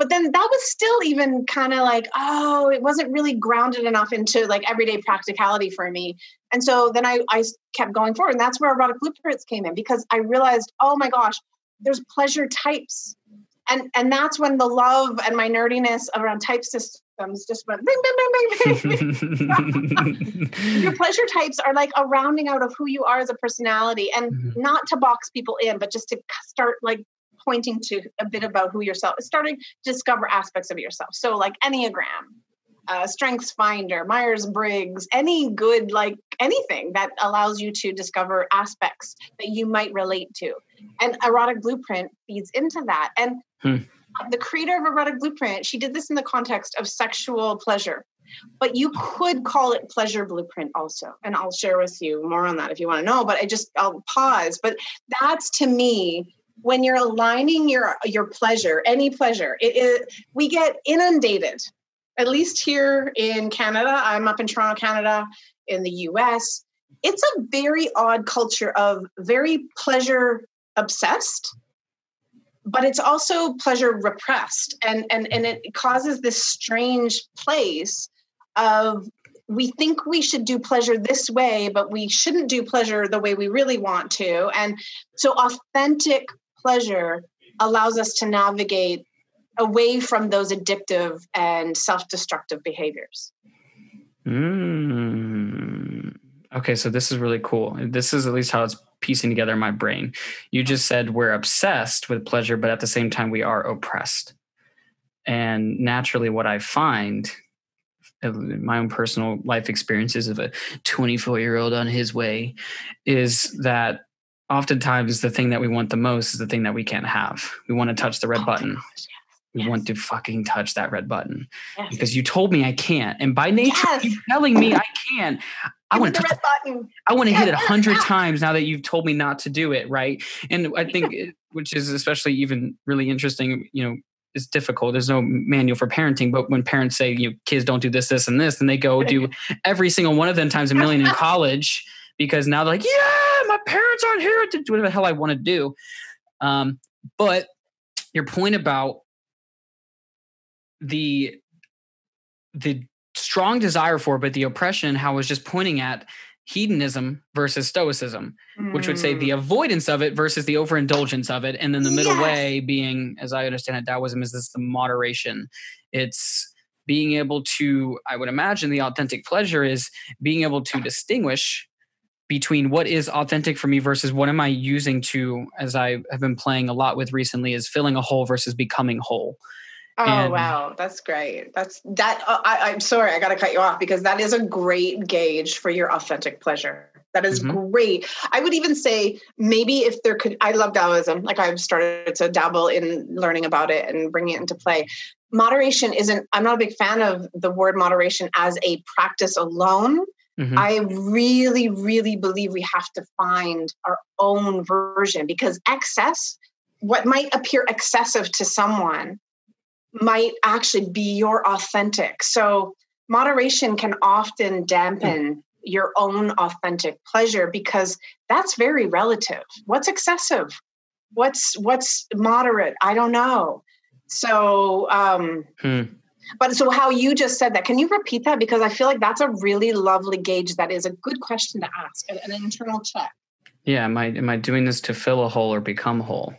but then that was still even kind of like oh it wasn't really grounded enough into like everyday practicality for me and so then i i kept going forward and that's where erotic blueprints came in because i realized oh my gosh there's pleasure types and and that's when the love and my nerdiness around type systems just went bing bing bing bing, bing. [LAUGHS] your pleasure types are like a rounding out of who you are as a personality and mm-hmm. not to box people in but just to start like pointing to a bit about who yourself is starting to discover aspects of yourself. So like enneagram uh, strengths finder myers-briggs any good like anything that allows you to discover aspects that you might relate to. And erotic blueprint feeds into that. And hmm. the creator of erotic blueprint she did this in the context of sexual pleasure. But you could call it pleasure blueprint also. And i'll share with you more on that if you want to know but i just i'll pause. But that's to me when you're aligning your your pleasure any pleasure it, it, we get inundated at least here in canada i'm up in toronto canada in the us it's a very odd culture of very pleasure obsessed but it's also pleasure repressed and and and it causes this strange place of we think we should do pleasure this way, but we shouldn't do pleasure the way we really want to. And so, authentic pleasure allows us to navigate away from those addictive and self-destructive behaviors. Mm. Okay, so this is really cool. This is at least how it's piecing together my brain. You just said we're obsessed with pleasure, but at the same time, we are oppressed. And naturally, what I find my own personal life experiences of a 24 year old on his way is that oftentimes the thing that we want the most is the thing that we can't have. We want to touch the red oh button. Gosh, We want to fucking touch that red button yes. because you told me I can't, and by nature, yes. you telling me I can't. I want to. touch. Red button. I want to hit it a hundred times now that you've told me not to do it. Right, and I think, [LAUGHS] which is especially even really interesting. You know, it's difficult. There's no manual for parenting, but when parents say, you know, kids don't do this, this, and this, and they go do [LAUGHS] every single one of them times a million in college because now they're like, yeah, my parents aren't here to do whatever the hell I want to do. Um, but your point about the the strong desire for, but the oppression, how I was just pointing at hedonism versus stoicism, mm. which would say the mm. avoidance of it versus the overindulgence of it. And then the middle yes. way being, as I understand it, Taoism is this the moderation. It's being able to, I would imagine the authentic pleasure is being able to distinguish between what is authentic for me versus what am I using to, as I have been playing a lot with recently, is filling a hole versus becoming whole. Oh and, wow, that's great. That's that. Uh, I, I'm sorry, I got to cut you off because that is a great gauge for your authentic pleasure. That is mm-hmm. great. I would even say maybe if there could, I love Taoism. Like I've started to dabble in learning about it and bringing it into play. Moderation isn't, I'm not a big fan of the word moderation as a practice alone. Mm-hmm. I really, really believe we have to find our own version because excess, what might appear excessive to someone, might actually be your authentic. So, moderation can often dampen your own authentic pleasure because that's very relative what's excessive what's what's moderate i don't know so um hmm. But so how you just said that can you repeat that because i feel like that's a really lovely gauge that is a good question to ask an, an internal check yeah am i am i doing this to fill a hole or become whole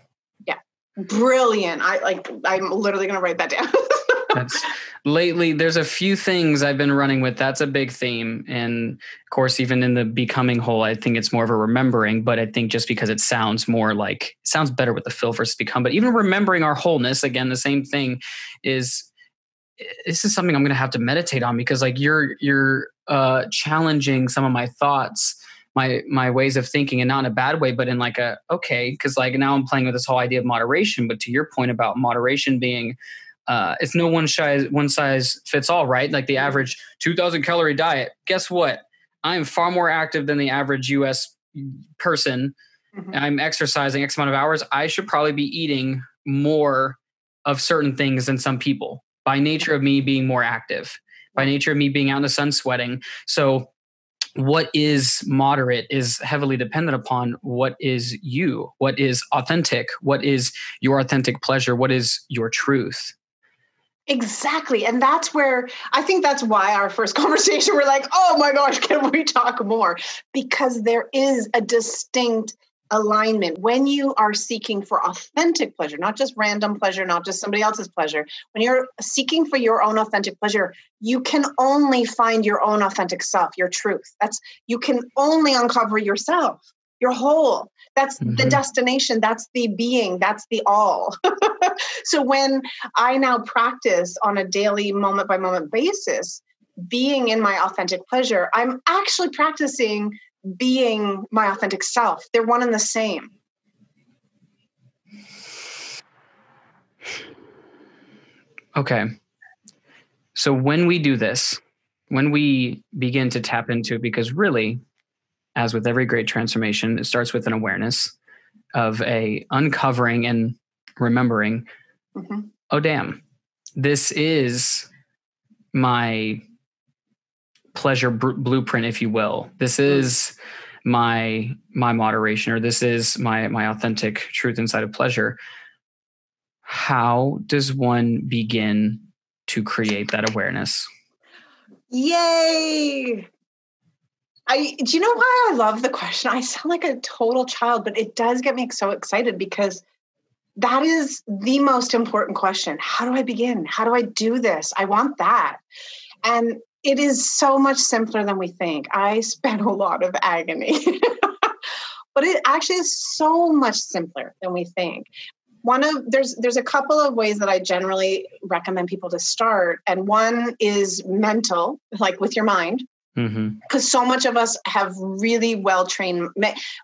yeah brilliant i like i'm literally going to write that down [LAUGHS] that's lately there's a few things I've been running with. That's a big theme. And of course, even in the becoming whole, I think it's more of a remembering, but I think just because it sounds more like sounds better with the fill versus become. But even remembering our wholeness, again, the same thing is this is something I'm gonna have to meditate on because like you're you're uh challenging some of my thoughts my my ways of thinking and not in a bad way but in like a okay because like now i'm playing with this whole idea of moderation but to your point about moderation being uh, it's no one size one size fits all, right? Like the average 2,000 calorie diet. Guess what? I'm far more active than the average U.S. person. Mm-hmm. I'm exercising X amount of hours. I should probably be eating more of certain things than some people by nature of me being more active, by nature of me being out in the sun sweating. So what is moderate is heavily dependent upon what is you, what is authentic, what is your authentic pleasure, what is your truth. Exactly. And that's where I think that's why our first [LAUGHS] conversation, we're like, oh my gosh, can we talk more? Because there is a distinct alignment when you are seeking for authentic pleasure, not just random pleasure, not just somebody else's pleasure. When you're seeking for your own authentic pleasure, you can only find your own authentic self, your truth. That's you can only uncover yourself. You're whole. That's mm-hmm. the destination. That's the being. That's the all. [LAUGHS] so when I now practice on a daily, moment by moment basis, being in my authentic pleasure, I'm actually practicing being my authentic self. They're one and the same. Okay. So when we do this, when we begin to tap into it, because really as with every great transformation, it starts with an awareness of a uncovering and remembering, mm-hmm. oh damn, this is my pleasure br- blueprint, if you will. This mm-hmm. is my my moderation, or this is my my authentic truth inside of pleasure. How does one begin to create that awareness? Yay! I do you know why I love the question? I sound like a total child, but it does get me so excited because that is the most important question. How do I begin? How do I do this? I want that. And it is so much simpler than we think. I [LAUGHS] spent a lot of agony. [LAUGHS] but it actually is so much simpler than we think one of there's there's a couple of ways that i generally recommend people to start and one is mental like with your mind because mm-hmm. so much of us have really well trained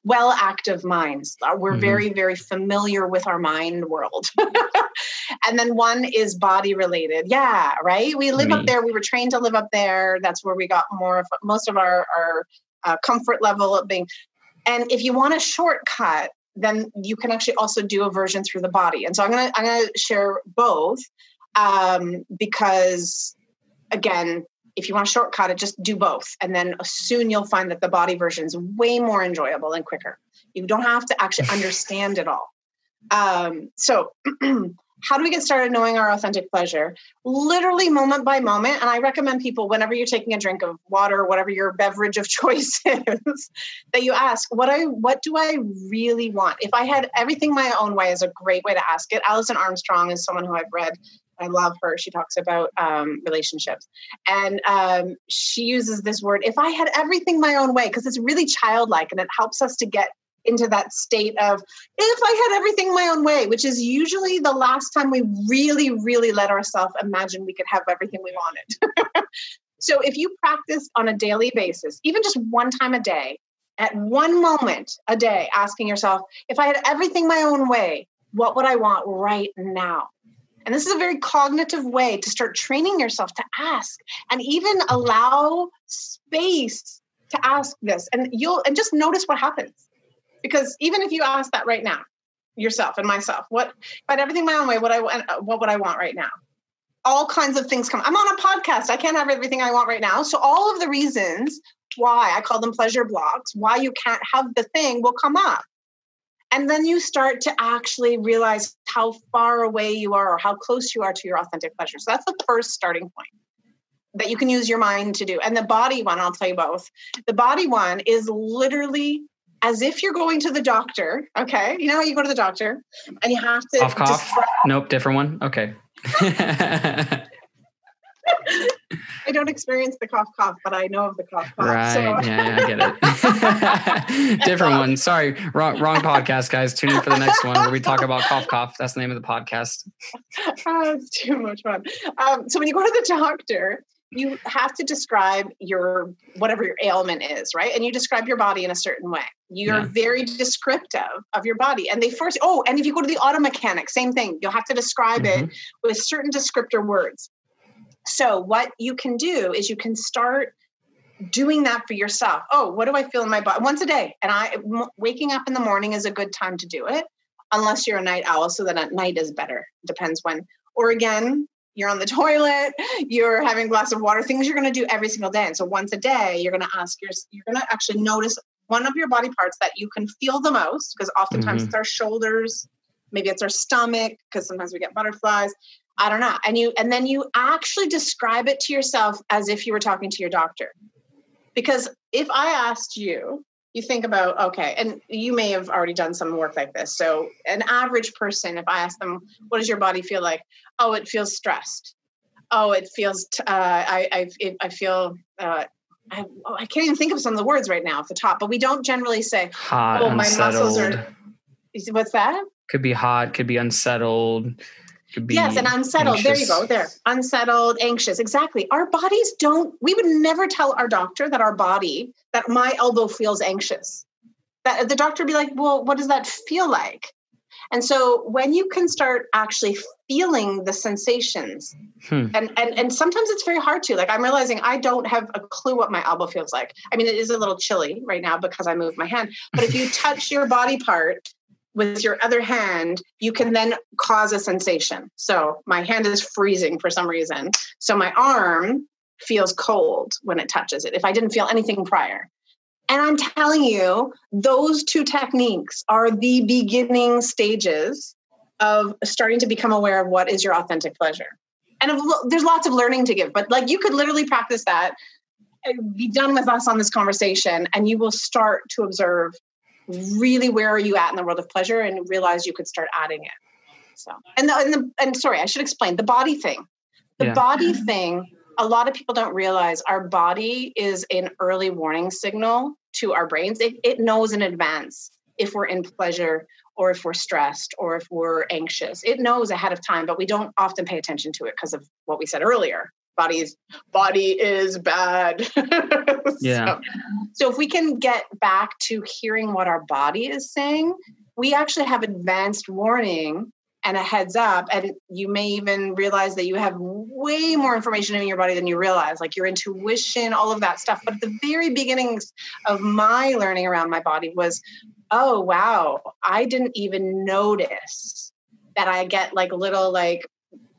well active minds. Uh, we're mm-hmm. very very familiar with our mind world. [LAUGHS] And then one is body related. Yeah right? We live up there. We were trained to live up there. That's where we got more of most of our our uh, comfort level of being. And if you want a shortcut then you can actually also do a version through the body. And so i'm gonna i'm gonna share both um, because again if you want to shortcut it, just do both. And then soon you'll find that the body version is way more enjoyable and quicker. You don't have to actually [LAUGHS] understand it all. Um, so, [CLEARS THROAT] how do we get started knowing our authentic pleasure? Literally moment by moment. And I recommend people, whenever you're taking a drink of water, whatever your beverage of [LAUGHS] choice is, that you ask, what I what do I really want? If I had everything my own way is a great way to ask it. Alison Armstrong is someone who I've read I love her. She talks about um, relationships. And um, she uses this word if I had everything my own way, because it's really childlike and it helps us to get into that state of if I had everything my own way, which is usually the last time we really, really let ourselves imagine we could have everything we wanted. [LAUGHS] so if you practice on a daily basis, even just one time a day, at one moment a day, asking yourself, if I had everything my own way, what would I want right now? And this is a very cognitive way to start training yourself to ask and even allow space to ask this. And you'll and just notice what happens. Because even if you ask that right now, yourself and myself, what if I had everything my own way, what I want uh, what would I want right now? All kinds of things come. I'm on a podcast. I can't have everything I want right now. So all of the reasons why I call them pleasure blocks, why you can't have the thing will come up. And then you start to actually realize how far away you are or how close you are to your authentic pleasure. So that's the first starting point that you can use your mind to do. And the body one, I'll tell you both. The body one is literally as if you're going to the doctor. Okay. You know how you go to the doctor and you have to cough, cough. Describe- nope, different one. Okay. [LAUGHS] I don't experience the cough cough, but I know of the cough cough. Right. So. yeah, yeah, I get it. [LAUGHS] Different one. Sorry, wrong wrong podcast, guys. Tune in for the next one where we talk about cough cough. That's the name of the podcast. oh, [LAUGHS] it's too much fun. Um, so when you go to the doctor, you have to describe your whatever your ailment is, right? And you describe your body in a certain way. You're yeah. very descriptive of your body. And they first, oh, and if you go to the auto mechanic, same thing. You'll have to describe mm-hmm. it with certain descriptor words. So, what you can do is you can start doing that for yourself. Oh, what do I feel in my body? Once a day. And I waking up in the morning is a good time to do it, unless you're a night owl, so that at night is better. Depends when. Or again, you're on the [LAUGHS] toilet, you're having a glass of water, things you're going to do every single day. And so once a day, you're going to ask your, you're going to actually notice one of your body parts that you can feel the most, because oftentimes mm-hmm. it's our shoulders, maybe it's our stomach, because sometimes we get butterflies. I don't know. And you and then you actually describe it to yourself as if you were talking to your doctor. Because if I asked you, you think about okay, and you may have already done some work like this. So an average person, if I ask them, what does your body feel like? Oh, it feels stressed. Oh, it feels. T- uh, I I it, I feel. Uh, I, oh, I can't even think of some of the words right now off the top, but we don't generally say, hot, "Oh, my muscles are." What's that? Could be hot. Could be unsettled be yes and unsettled. Anxious. there you go there. unsettled anxious. Exactly. Our bodies don't we would never tell our doctor that our body that my elbow feels anxious. That the doctor would be like well what does that feel like? And so when you can start actually feeling the sensations hmm. and, and and sometimes it's very hard to like i'm realizing i don't have a clue what my elbow feels like. I mean it is a little chilly right now because i moved my hand but if you [LAUGHS] touch your body part with your other hand, you can then cause a sensation. So my hand is freezing for some reason. So my arm feels cold when it touches it if I didn't feel anything prior. And I'm telling you, those two techniques are the beginning stages of starting to become aware of what is your authentic pleasure. And there's lots of learning to give, but like you could literally practice that, be done with us on this conversation, and you will start to observe really where are you at in the world of pleasure? And realize you could start adding it. So and the, and, the, and sorry i should explain the body thing. The yeah. body thing a lot of people don't realize our body is an early warning signal to our brains. It, it knows in advance if we're in pleasure or if we're stressed or if we're anxious. It knows ahead of time but we don't often pay attention to it because of what we said earlier body's body is bad. [LAUGHS] yeah. So, so, if we can get back to hearing what our body is saying, we actually have advanced warning and a heads up. And you may even realize that you have way more information in your body than you realize, like your intuition, all of that stuff. But the very beginnings of my learning around my body was, oh wow, I didn't even notice that I get like little like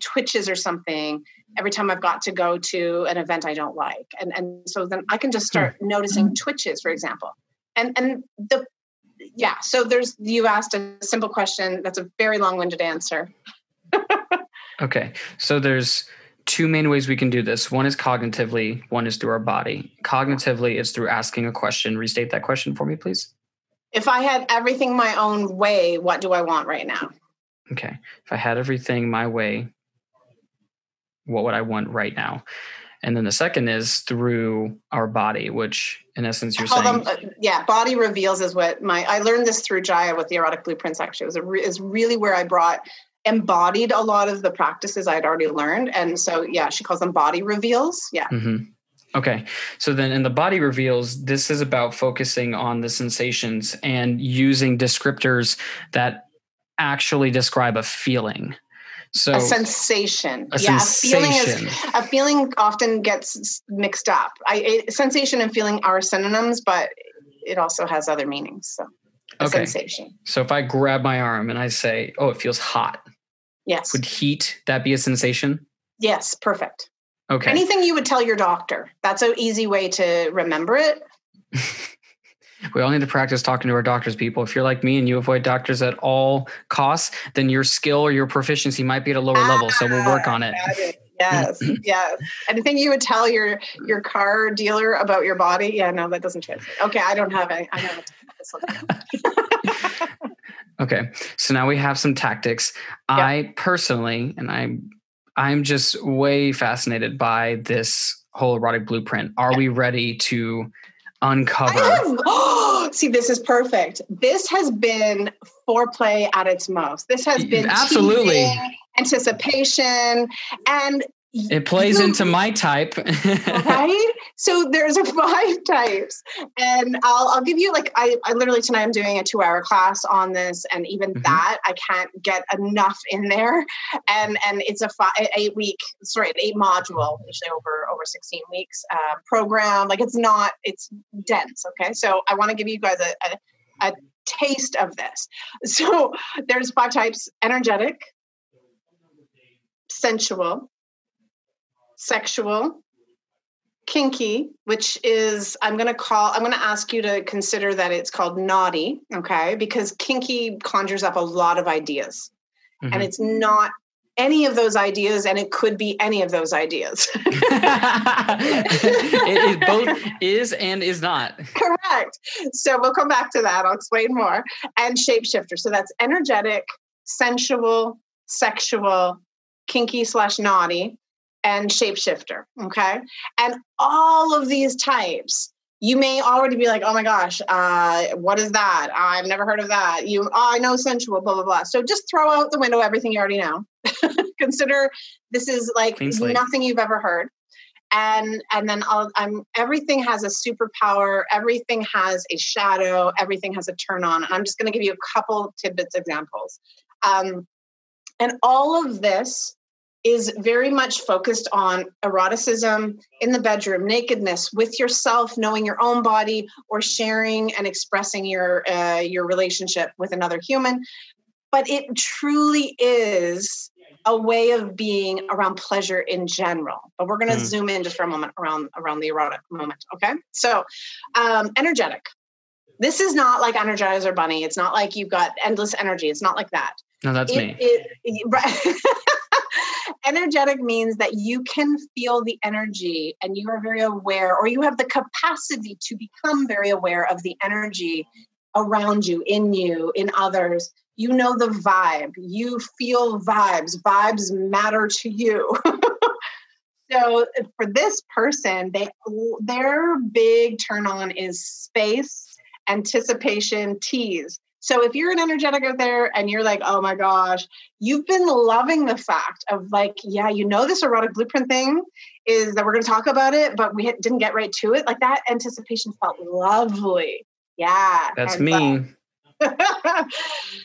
twitches or something every time I've got to go to an event I don't like. And and so then I can just start noticing mm-hmm. twitches, for example. And and the yeah, so there's you asked a simple question that's a very long-winded answer. [LAUGHS] okay. So there's two main ways we can do this. One is cognitively, one is through our body. Cognitively is through asking a question. Restate that question for me, please. If I had everything my own way, what do I want right now? Okay. If I had everything my way, what would I want right now? and then the second is through our body which in essence you're saying them, uh, yeah body reveals is what my i learned this through Jaiya with the erotic blueprints actually it was a re, is really where i brought embodied a lot of the practices i'd already learned and so yeah she calls them body reveals yeah mm-hmm. Okay. So then in the body reveals, this is about focusing on the sensations and using descriptors that actually describe a feeling. So a sensation. A yeah, sensation. a feeling is a feeling often gets mixed up. I sensation and feeling are synonyms, but it also has other meanings. So okay. sensation. So if I grab my arm and I say, "Oh, it feels hot." Yes. Would heat that be a sensation? Yes, perfect. Okay. Anything you would tell your doctor. That's an easy way to remember it. [LAUGHS] We all need to practice talking to our doctors, people. If you're like me and you avoid doctors at all costs, then your skill or your proficiency might be at a lower ah, level. So we'll work on it. Yes, [CLEARS THROAT] yes. Anything you would tell your your car dealer about your body? Yeah, no, that doesn't translate. Okay, I don't have any. I know. [LAUGHS] [LAUGHS] okay, so now we have some tactics. Yep. I personally, and I'm I'm just way fascinated by this whole erotic blueprint. Are yep. we ready to? Uncover. Have, [GASPS] see, this is perfect. This has been foreplay at its most. This has been absolutely teasing, anticipation, and it plays into my type. [LAUGHS] [LAUGHS] right? So there's [LAUGHS] five types. And I'll I'll give you like I, I literally tonight I'm doing a two hour class on this and even mm-hmm. that I can't get enough in there. And and it's a five eight week, sorry, eight module, usually over over 16 weeks uh, program. Like it's not, it's dense. Okay. So I want to give you guys a, a, a taste of this. So there's five types energetic, sensual, sexual, kinky, which is, I'm going to call, I'm going to ask you to consider that it's called naughty, okay? Because kinky conjures up a lot of ideas. Mm-hmm. And it's not any of those ideas, and it could be any of those ideas. [LAUGHS] [LAUGHS] it, it both is and is not. Correct. So we'll come back to that. I'll explain more. And shapeshifter. So that's energetic, sensual, sexual, kinky slash naughty and shapeshifter. Okay. And all of these types, you may already be like, oh my gosh, uh, what is that? I've never heard of that. You, oh, I know sensual, blah, blah, blah. So just throw out the window everything you already know. [LAUGHS] Consider this is like nothing you've ever heard. And and then I'll, I'm everything has a superpower. Everything has a shadow. Everything has a turn on. And I'm just going to give you a couple tidbits examples. Um, and all of this is very much focused on eroticism in the bedroom, nakedness with yourself, knowing your own body, or sharing and expressing your uh, your relationship with another human. But it truly is a way of being around pleasure in general. But we're going to mm. zoom in just for a moment around around the erotic moment. Okay, so um, energetic. This is not like Energizer Bunny. It's not like you've got endless energy. It's not like that. No, that's it, me. It, it, right. [LAUGHS] energetic means that you can feel the energy and you are very aware, or you have the capacity to become very aware of the energy around you, in you, in others. You know the vibe, you feel vibes, vibes matter to you. [LAUGHS] so for this person, they their big turn on is space, anticipation, tease. So if you're an energetic out there and you're like, oh my gosh, you've been loving the fact of like, yeah, you know, this erotic blueprint thing is that we're going to talk about it, but we didn't get right to it. Like that anticipation felt lovely. Yeah. That's me. [LAUGHS]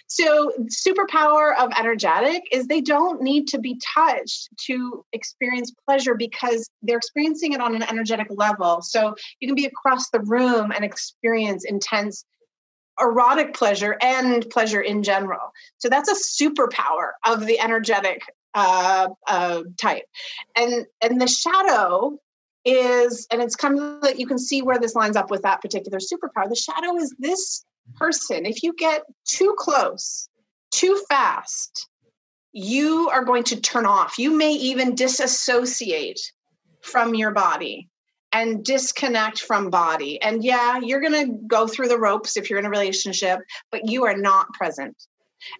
so superpower of energetic is they don't need to be touched to experience pleasure because they're experiencing it on an energetic level so you can be across the room and experience intense erotic pleasure and pleasure in general. So that's a superpower of the energetic uh, uh, type. And and the shadow is, and it's kind of that you can see where this lines up with that particular superpower. The shadow is this person. If you get too close, too fast, you are going to turn off. You may even disassociate from your body and disconnect from body. And yeah, you're going to go through the ropes if you're in a relationship, but you are not present.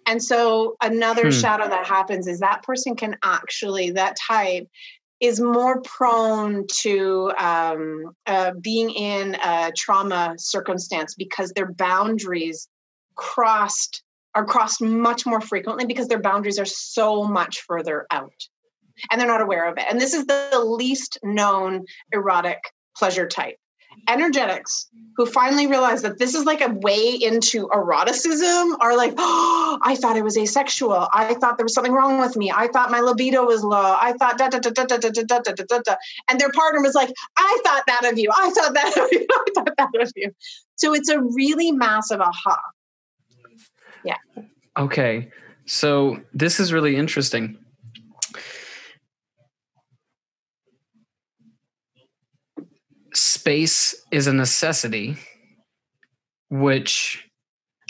And so another hmm. shadow that happens is that person can actually, that type is more prone to um, uh, being in a trauma circumstance because their boundaries crossed are crossed much more frequently because their boundaries are so much further out and they're not aware of it. And this is the least known erotic pleasure type energetics who finally realize that this is like a way into eroticism are like, oh, I thought it was asexual. I thought there was something wrong with me. I thought my libido was low. I thought da da da da da da da da da da. And their partner was like, I thought that of you. I thought that of you. I thought that of you. So it's a really massive aha. Yeah. Okay. So this is really interesting space is a necessity, which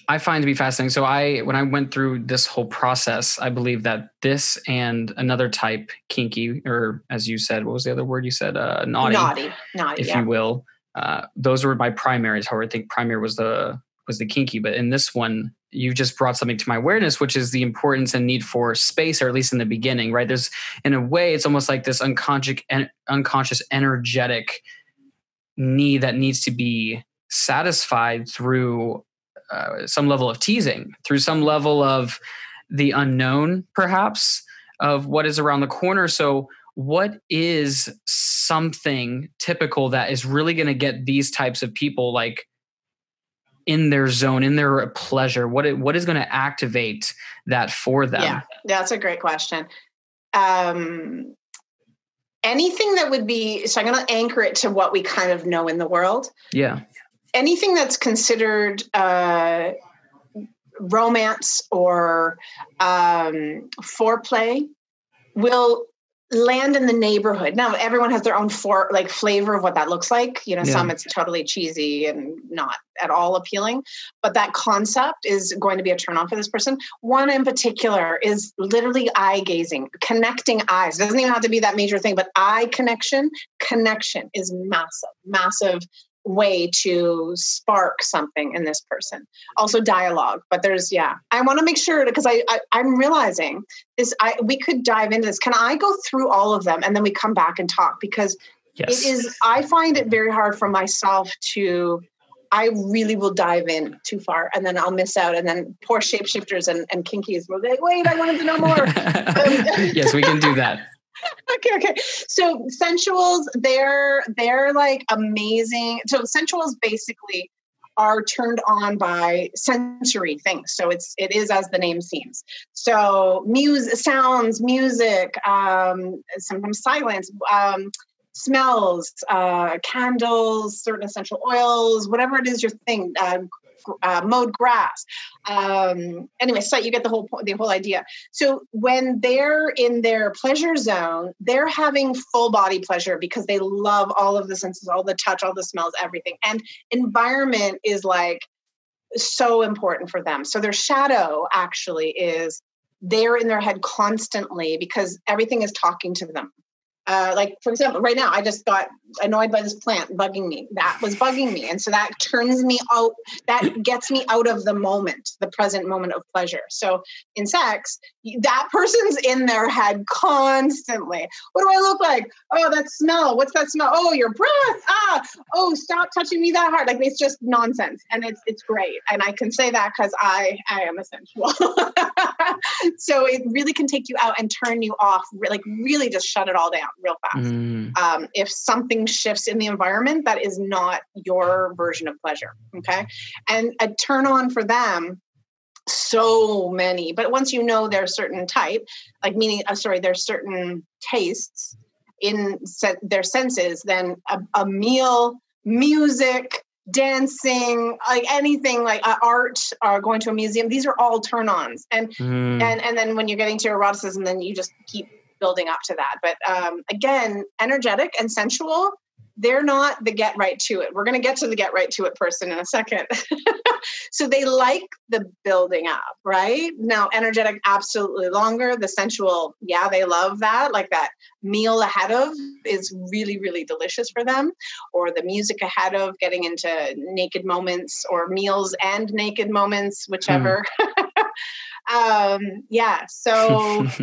I find to be fascinating. So I when I went through this whole process, I believe that this and another type, kinky, or as you said, what was the other word you said? Uh, naughty, naughty, naughty, if yeah. you will. Uh, those were my primaries. However, I think primary was the was the kinky, but in this one, you just brought something to my awareness, which is the importance and need for space, or at least in the beginning, right? There's in a way, it's almost like this unconscious, unconscious, energetic need that needs to be satisfied through uh, some level of teasing, through some level of the unknown, perhaps, of what is around the corner. So, what is something typical that is really going to get these types of people like in their zone, in their pleasure? What it, what is going to activate that for them? Yeah, that's a great question. Um, anything that would be so i'm going to anchor it to what we kind of know in the world. Yeah. Anything that's considered uh, romance or um, foreplay will land in the neighborhood. Now everyone has their own for like flavor of what that looks like. You know, yeah. some it's totally cheesy and not at all appealing, but that concept is going to be a turn on for this person. One in particular is literally eye gazing, connecting eyes. It doesn't even have to be that major thing, but eye connection, connection is massive, massive way to spark something in this person also dialogue but there's yeah i want to make sure because I, I am realizing this i we could dive into this can i go through all of them and then we come back and talk because yes. it is i find it very hard for myself to I really will dive in too far and then I'll miss out. And then poor shapeshifters and, and kinkies will be like, wait, I wanted to know more. [LAUGHS] Um, yes, we can do that. [LAUGHS] okay, okay. So sensuals, they're they're like amazing. So sensuals basically are turned on by sensory things. So it's it is as the name seems. So music, sounds, music, um, sometimes silence, um, smells, uh, candles, certain essential oils, whatever it is your thing, uh, uh, mowed grass. Um, anyway, so you get the whole the whole idea. So when they're in their pleasure zone, they're having full body pleasure because they love all of the senses, all the touch, all the smells, everything. And environment is like so important for them. So their shadow actually is they're in their head constantly because everything is talking to them. Uh, like for example, right now I just got annoyed by this plant bugging me. That was bugging me, and so that turns me out. That gets me out of the moment, the present moment of pleasure. So in sex, that person's in their head constantly. What do I look like? Oh, that smell. What's that smell? Oh, your breath. Ah. Oh, stop touching me that hard. Like it's just nonsense, and it's it's great. And I can say that because I I am a sensual. [LAUGHS] [LAUGHS] so it really can take you out and turn you off. Like really, just shut it all down real fast. Mm. Um, if something shifts in the environment, that is not your version of pleasure. Okay. And a turn on for them, so many, but once you know there's certain type, like meaning, uh, sorry, there's certain tastes in se- their senses, then a, a meal, music, dancing like anything like uh, art or going to a museum these are all turn ons and mm. and and then when you're getting to eroticism then you just keep building up to that. But um, again, energetic and sensual, they're not the get right to it. We're going to get to the get right to it person in a second. [LAUGHS] so they like the building up, right? Now, energetic, absolutely longer. The sensual, yeah, they love that. Like that meal ahead of is really, really delicious for them. Or the music ahead of getting into naked moments or meals and naked moments, whichever. Hmm. [LAUGHS] um, yeah. So. [LAUGHS]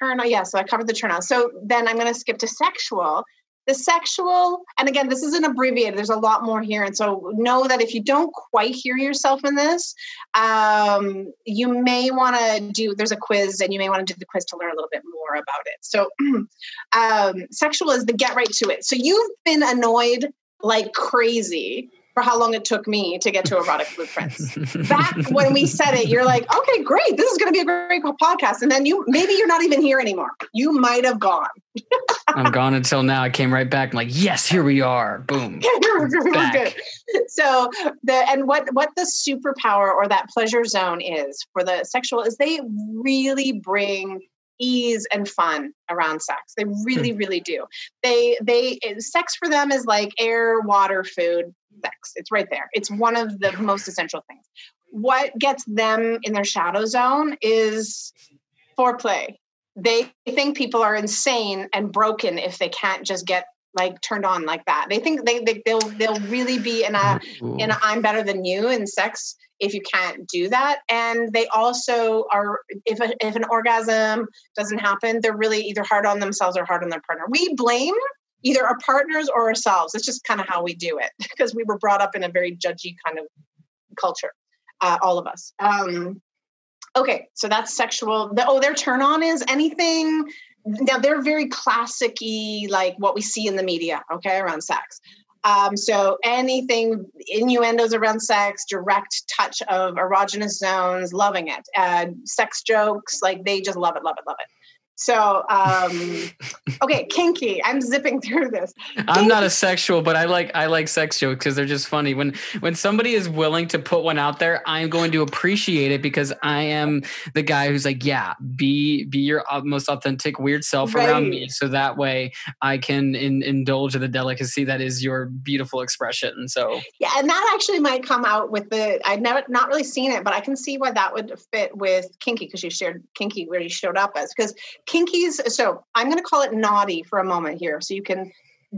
turn on. Yeah, so I covered the turn on. So then I'm going to skip to sexual. The sexual, and again, this is an abbreviated. There's a lot more here, and so know that if you don't quite hear yourself in this, um, you may want to do. There's a quiz, and you may want to do the quiz to learn a little bit more about it. So, [CLEARS THROAT] um, sexual is the get right to it. So you've been annoyed like crazy for how long it took me to get to erotic blueprints. [LAUGHS] Back when we said it, you're like, okay, great, this is going to be a great podcast, and then you maybe you're not even here anymore. You might have gone. [LAUGHS] I'm gone until now. I came right back. I'm like, yes, here we are. Boom. [LAUGHS] back. So the and what what the superpower or that pleasure zone is for the sexual is they really bring ease and fun around sex. They really, hmm. really do. They they sex for them is like air, water, food sex. It's right there. It's one of the most essential things. What gets them in their shadow zone is foreplay. They think people are insane and broken if they can't just get like turned on like that. They think they, they will they'll really be in a Ooh. in a I'm better than you in sex if you can't do that. And they also are if a, if an orgasm doesn't happen, they're really either hard on themselves or hard on their partner. We blame either our partners or ourselves. It's just kind of how we do it [LAUGHS] because we were brought up in a very judgy kind of culture, uh, all of us. Um, okay, so that's sexual. The, oh, their turn on is anything. Now they're very classicy, like what we see in the media. Okay, around sex. Um, so anything innuendos around sex, direct touch of erogenous zones, loving it. Uh, sex jokes, like they just love it, love it, love it. So, um, okay, kinky. I'm zipping through this. Kinky. I'm not a sexual, but I like I like sex jokes because they're just funny. When when somebody is willing to put one out there, I'm going to appreciate it because I am the guy who's like, yeah, be be your most authentic weird self right. around me, so that way I can in, indulge in the delicacy that is your beautiful expression. So yeah, and that actually might come out with the I've never not really seen it, but I can see why that would fit with kinky because you shared kinky where you showed up as because kinky's so i'm going to call it naughty for a moment here so you can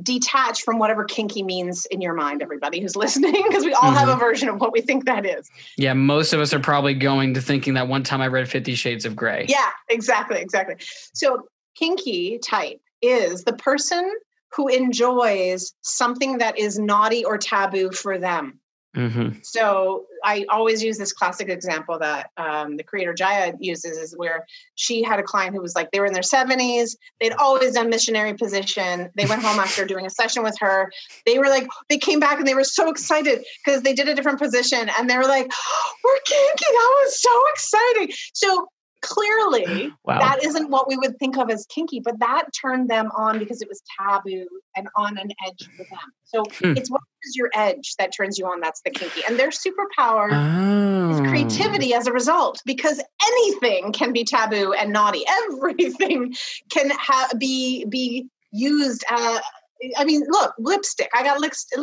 detach from whatever kinky means in your mind everybody who's [LAUGHS] listening because we all mm-hmm. have a mm-hmm. version of what we think that is yeah most of us are probably going to thinking that one time i read 50 shades of gray yeah exactly exactly so kinky type is the person who enjoys something that is naughty or taboo for them Mm-hmm. So I always use this classic example that um, the creator Jaiya uses is where she had a client who was like they were in their 70s, they'd always done missionary position. They went home after doing a session with her. They were like they came back and they were so excited because they did a different position and they were like, oh, [GASPS] "We're kinky! That was so exciting!" So clearly wow. that isn't what we would think of as kinky but that turned them on because it was taboo and on an edge for them so hmm. it's what is your edge that turns you on that's the kinky and their superpower oh. is creativity as a result because anything can be taboo and naughty [LAUGHS] everything can ha- be be used uh, I mean, look, lipstick. I got lipstick.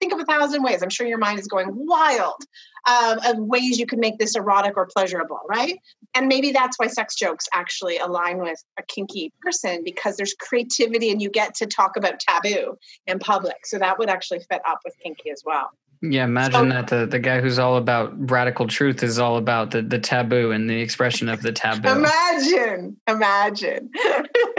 Think of a thousand ways. I'm sure your mind is going wild um, of ways you could make this erotic or pleasurable, right? And maybe that's why sex jokes actually align with a kinky person because there's creativity and you get to talk about taboo in public. So that would actually fit up with kinky as well. Yeah, imagine so, that the, the guy who's all about radical truth is all about the, the taboo and the expression of the taboo. Imagine, imagine. [LAUGHS]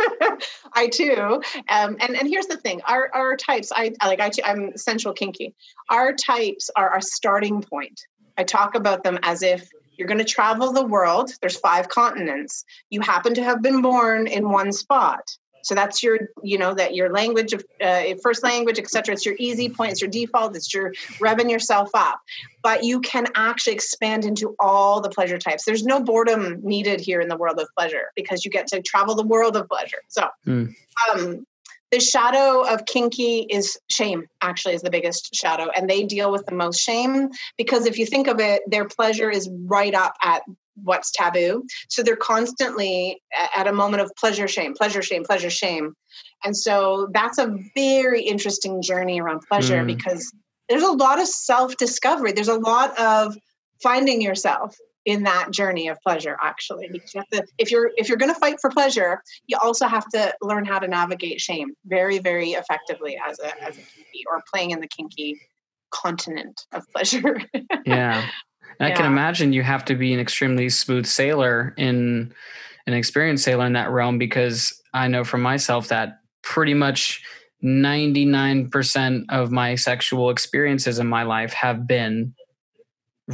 [LAUGHS] I too, um, and and here's the thing: our our types. I like I too, I'm sensual kinky. Our types are our starting point. I talk about them as if you're going to travel the world. There's five continents. You happen to have been born in one spot. So that's your, you know, that your language of uh, first language, etc. It's your easy point. It's your default. It's your revving yourself up. But you can actually expand into all the pleasure types. There's no boredom needed here in the world of pleasure because you get to travel the world of pleasure. So, mm. um, the shadow of kinky is shame actually is the biggest shadow and they deal with the most shame because if you think of it their pleasure is right up at what's taboo. So they're constantly at a moment of pleasure, shame, pleasure, shame, pleasure, shame. And so that's a very interesting journey around pleasure mm. because there's a lot of self discovery. There's a lot of finding yourself in that journey of pleasure actually because you have to, if you're if you're going to fight for pleasure you also have to learn how to navigate shame very very effectively as a as a kinky or playing in the kinky continent of pleasure [LAUGHS] yeah I can imagine you have to be an extremely smooth sailor in an experienced sailor in that realm because I know from myself that pretty much 99% of my sexual experiences in my life have been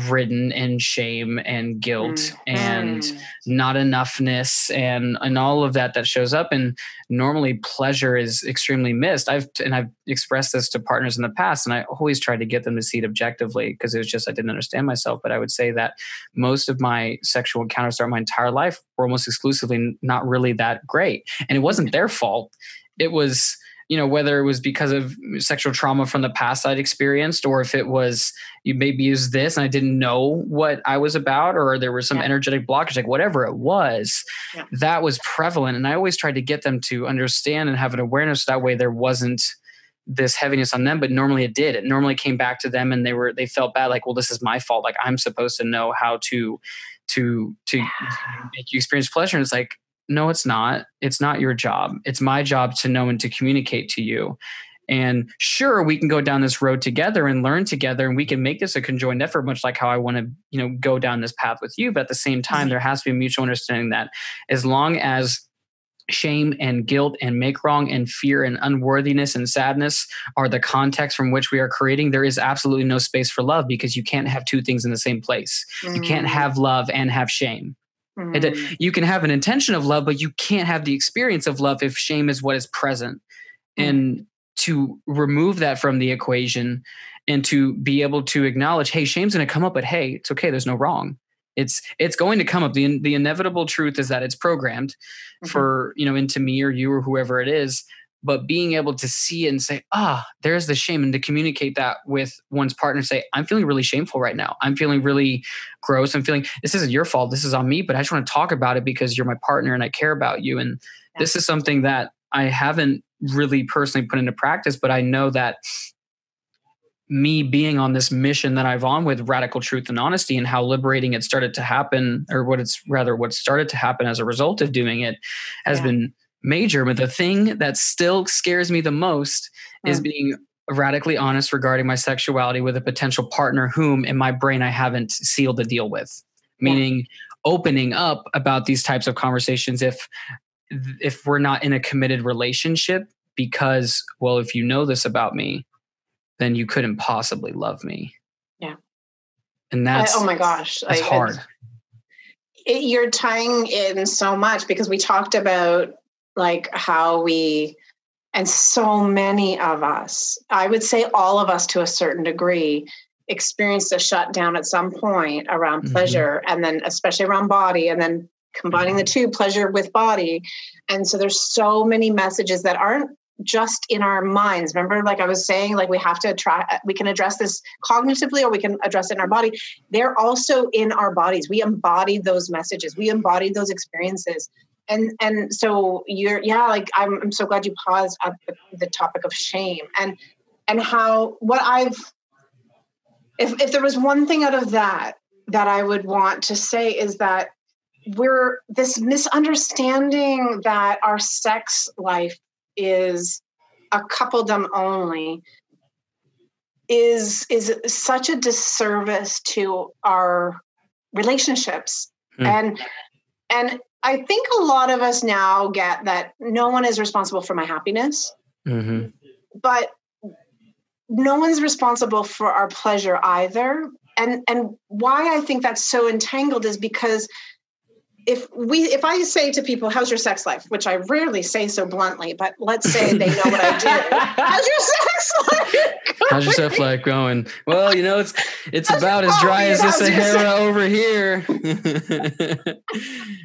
ridden in shame and guilt mm. and not enoughness and and all of that that shows up. And normally pleasure is extremely missed. I've and i've expressed this to partners in the past and i always tried to get them to see it objectively because it was just i didn't understand myself. But i would say that most of my sexual encounters throughout my entire life were almost exclusively not really that great. And it wasn't their fault. It was you know whether it was because of sexual trauma from the past i'd experienced or if it was you maybe use this and i didn't know what i was about or there was some yeah. energetic blockage like whatever it was yeah. that was prevalent. And i always tried to get them to understand and have an awareness that way there wasn't this heaviness on them but normally it did. It normally came back to them and they were they felt bad like well this is my fault. Like i'm supposed to know how to to to make you experience pleasure. And it's like no, it's not. It's not your job. It's my job to know and to communicate to you. And sure, we can go down this road together and learn together, and we can make this a conjoined effort, much like how I want to, you know, go down this path with you. But at the same time, mm-hmm. there has to be a mutual understanding that as long as shame and guilt and make wrong and fear and unworthiness and sadness are the context from which we are creating, there is absolutely no space for love because you can't have two things in the same place. Mm. You can't mm. have love and have shame. Mm. you can have an intention of love, but you can't have the experience of love if shame is what is present. Mm. And to remove that from the equation and to be able to acknowledge, hey, shame's going to come up, but hey, it's okay. There's no wrong. It's it's going to come up. the The inevitable truth is that it's programmed mm-hmm. for you know into me or you or whoever it is but being able to see and say ah there's the shame and to communicate that with one's partner say i'm feeling really shameful right now i'm feeling really gross i'm feeling this isn't your fault this is on me but i just want to talk about it because you're my partner and i care about you and yeah. this is something that i haven't really personally put into practice but i know that me being on this mission that I've on with radical truth and honesty and how liberating it started to happen or what it's rather what started to happen as a result of doing it has yeah. been major, but the thing that still scares me the most mm. is being radically honest regarding my sexuality with a potential partner whom in my brain I haven't sealed the deal with. Meaning opening up about these types of conversations if if we're not in a committed relationship because well if you know this about me then you couldn't possibly love me. Yeah. And that's I, oh my gosh, that's I, hard. It, you're tying in so much because we talked about like how we and so many of us i would say all of us to a certain degree experienced a shutdown at some point around mm-hmm. pleasure and then especially around body and then combining the two pleasure with body. And so there's so many messages that aren't just in our minds. Remember like i was saying like we have to try we can address this cognitively or we can address it in our body. They're also in our bodies. We embody those messages. We embody those experiences and and so you're yeah like i'm, I'm so glad you paused at the, the topic of shame and and how what i've if if there was one thing out of that that i would want to say is that we're this misunderstanding that our sex life is a coupledom only is is such a disservice to our relationships mm. and and I think a lot of us now get that no one is responsible for my happiness, mm-hmm. but no one's responsible for our pleasure either. And and why I think that's so entangled is because if we if I say to people, "How's your sex life?" which I rarely say so bluntly, but let's say they know what I do. [LAUGHS] How's your sex life? Going? How's your sex [LAUGHS] life going? Well, you know, it's it's about as dry as the Sahara [LAUGHS] over here.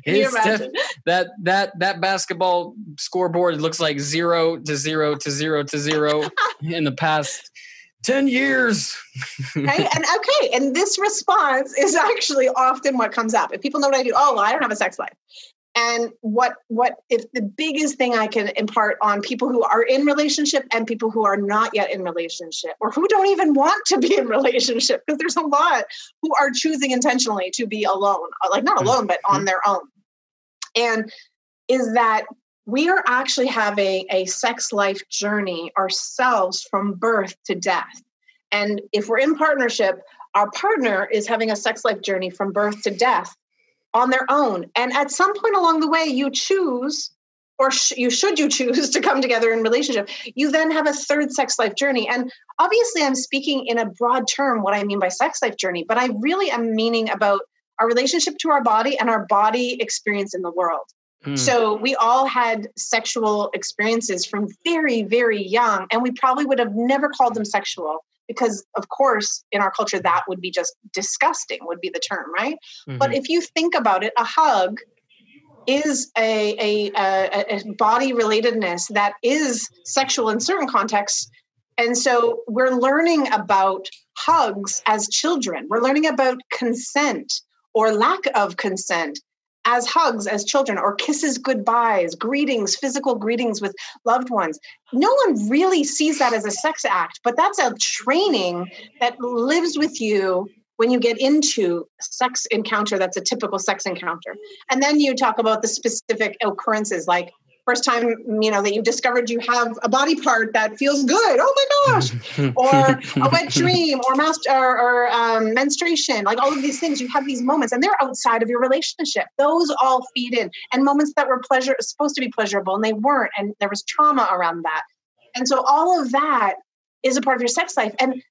it's def- that that that basketball scoreboard looks like zero to zero to zero to zero in the past 10 years. okay. And okay. And this response is actually often what comes up. If people know what I do, oh, well, I don't have a sex life. And what what if the biggest thing I can impart on people who are in relationship and people who are not yet in relationship or who don't even want to be in relationship because there's a lot who are choosing intentionally to be alone, like not alone but on mm-hmm. their own. And is that we are actually having a sex life journey ourselves from birth to death. And if we're in partnership, our partner is having a sex life journey from birth to death. on their own. And at some point along the way, you choose, or sh- you should you choose [LAUGHS] to come together in relationship. You then have a third sex life journey. And obviously, I'm speaking in a broad term what I mean by sex life journey, but I really am meaning about our relationship to our body and our body experience in the world. Hmm. So we all had sexual experiences from very, very young, and we probably would have never called them sexual because of course in our culture that would be just disgusting would be the term right mm-hmm. but if you think about it a hug is a, a, a, a body relatedness that is sexual in certain contexts and so we're learning about hugs as children we're learning about consent or lack of consent as hugs as children or kisses goodbyes, greetings, physical greetings with loved ones. No one really sees that as a sex act, but that's a training that lives with you when you get into sex encounter that's a typical sex encounter. And then you talk about the specific occurrences like first time you know that you discovered you have a body part that feels good. Oh my gosh. [LAUGHS] Or a wet dream or, mas- or, or um, menstruation like all of these things. You have these moments and they're outside of your relationship. Those all feed in. And moments that were pleasure supposed to be pleasurable and they weren't and there was trauma around that. And so all of that is a part of your sex life. And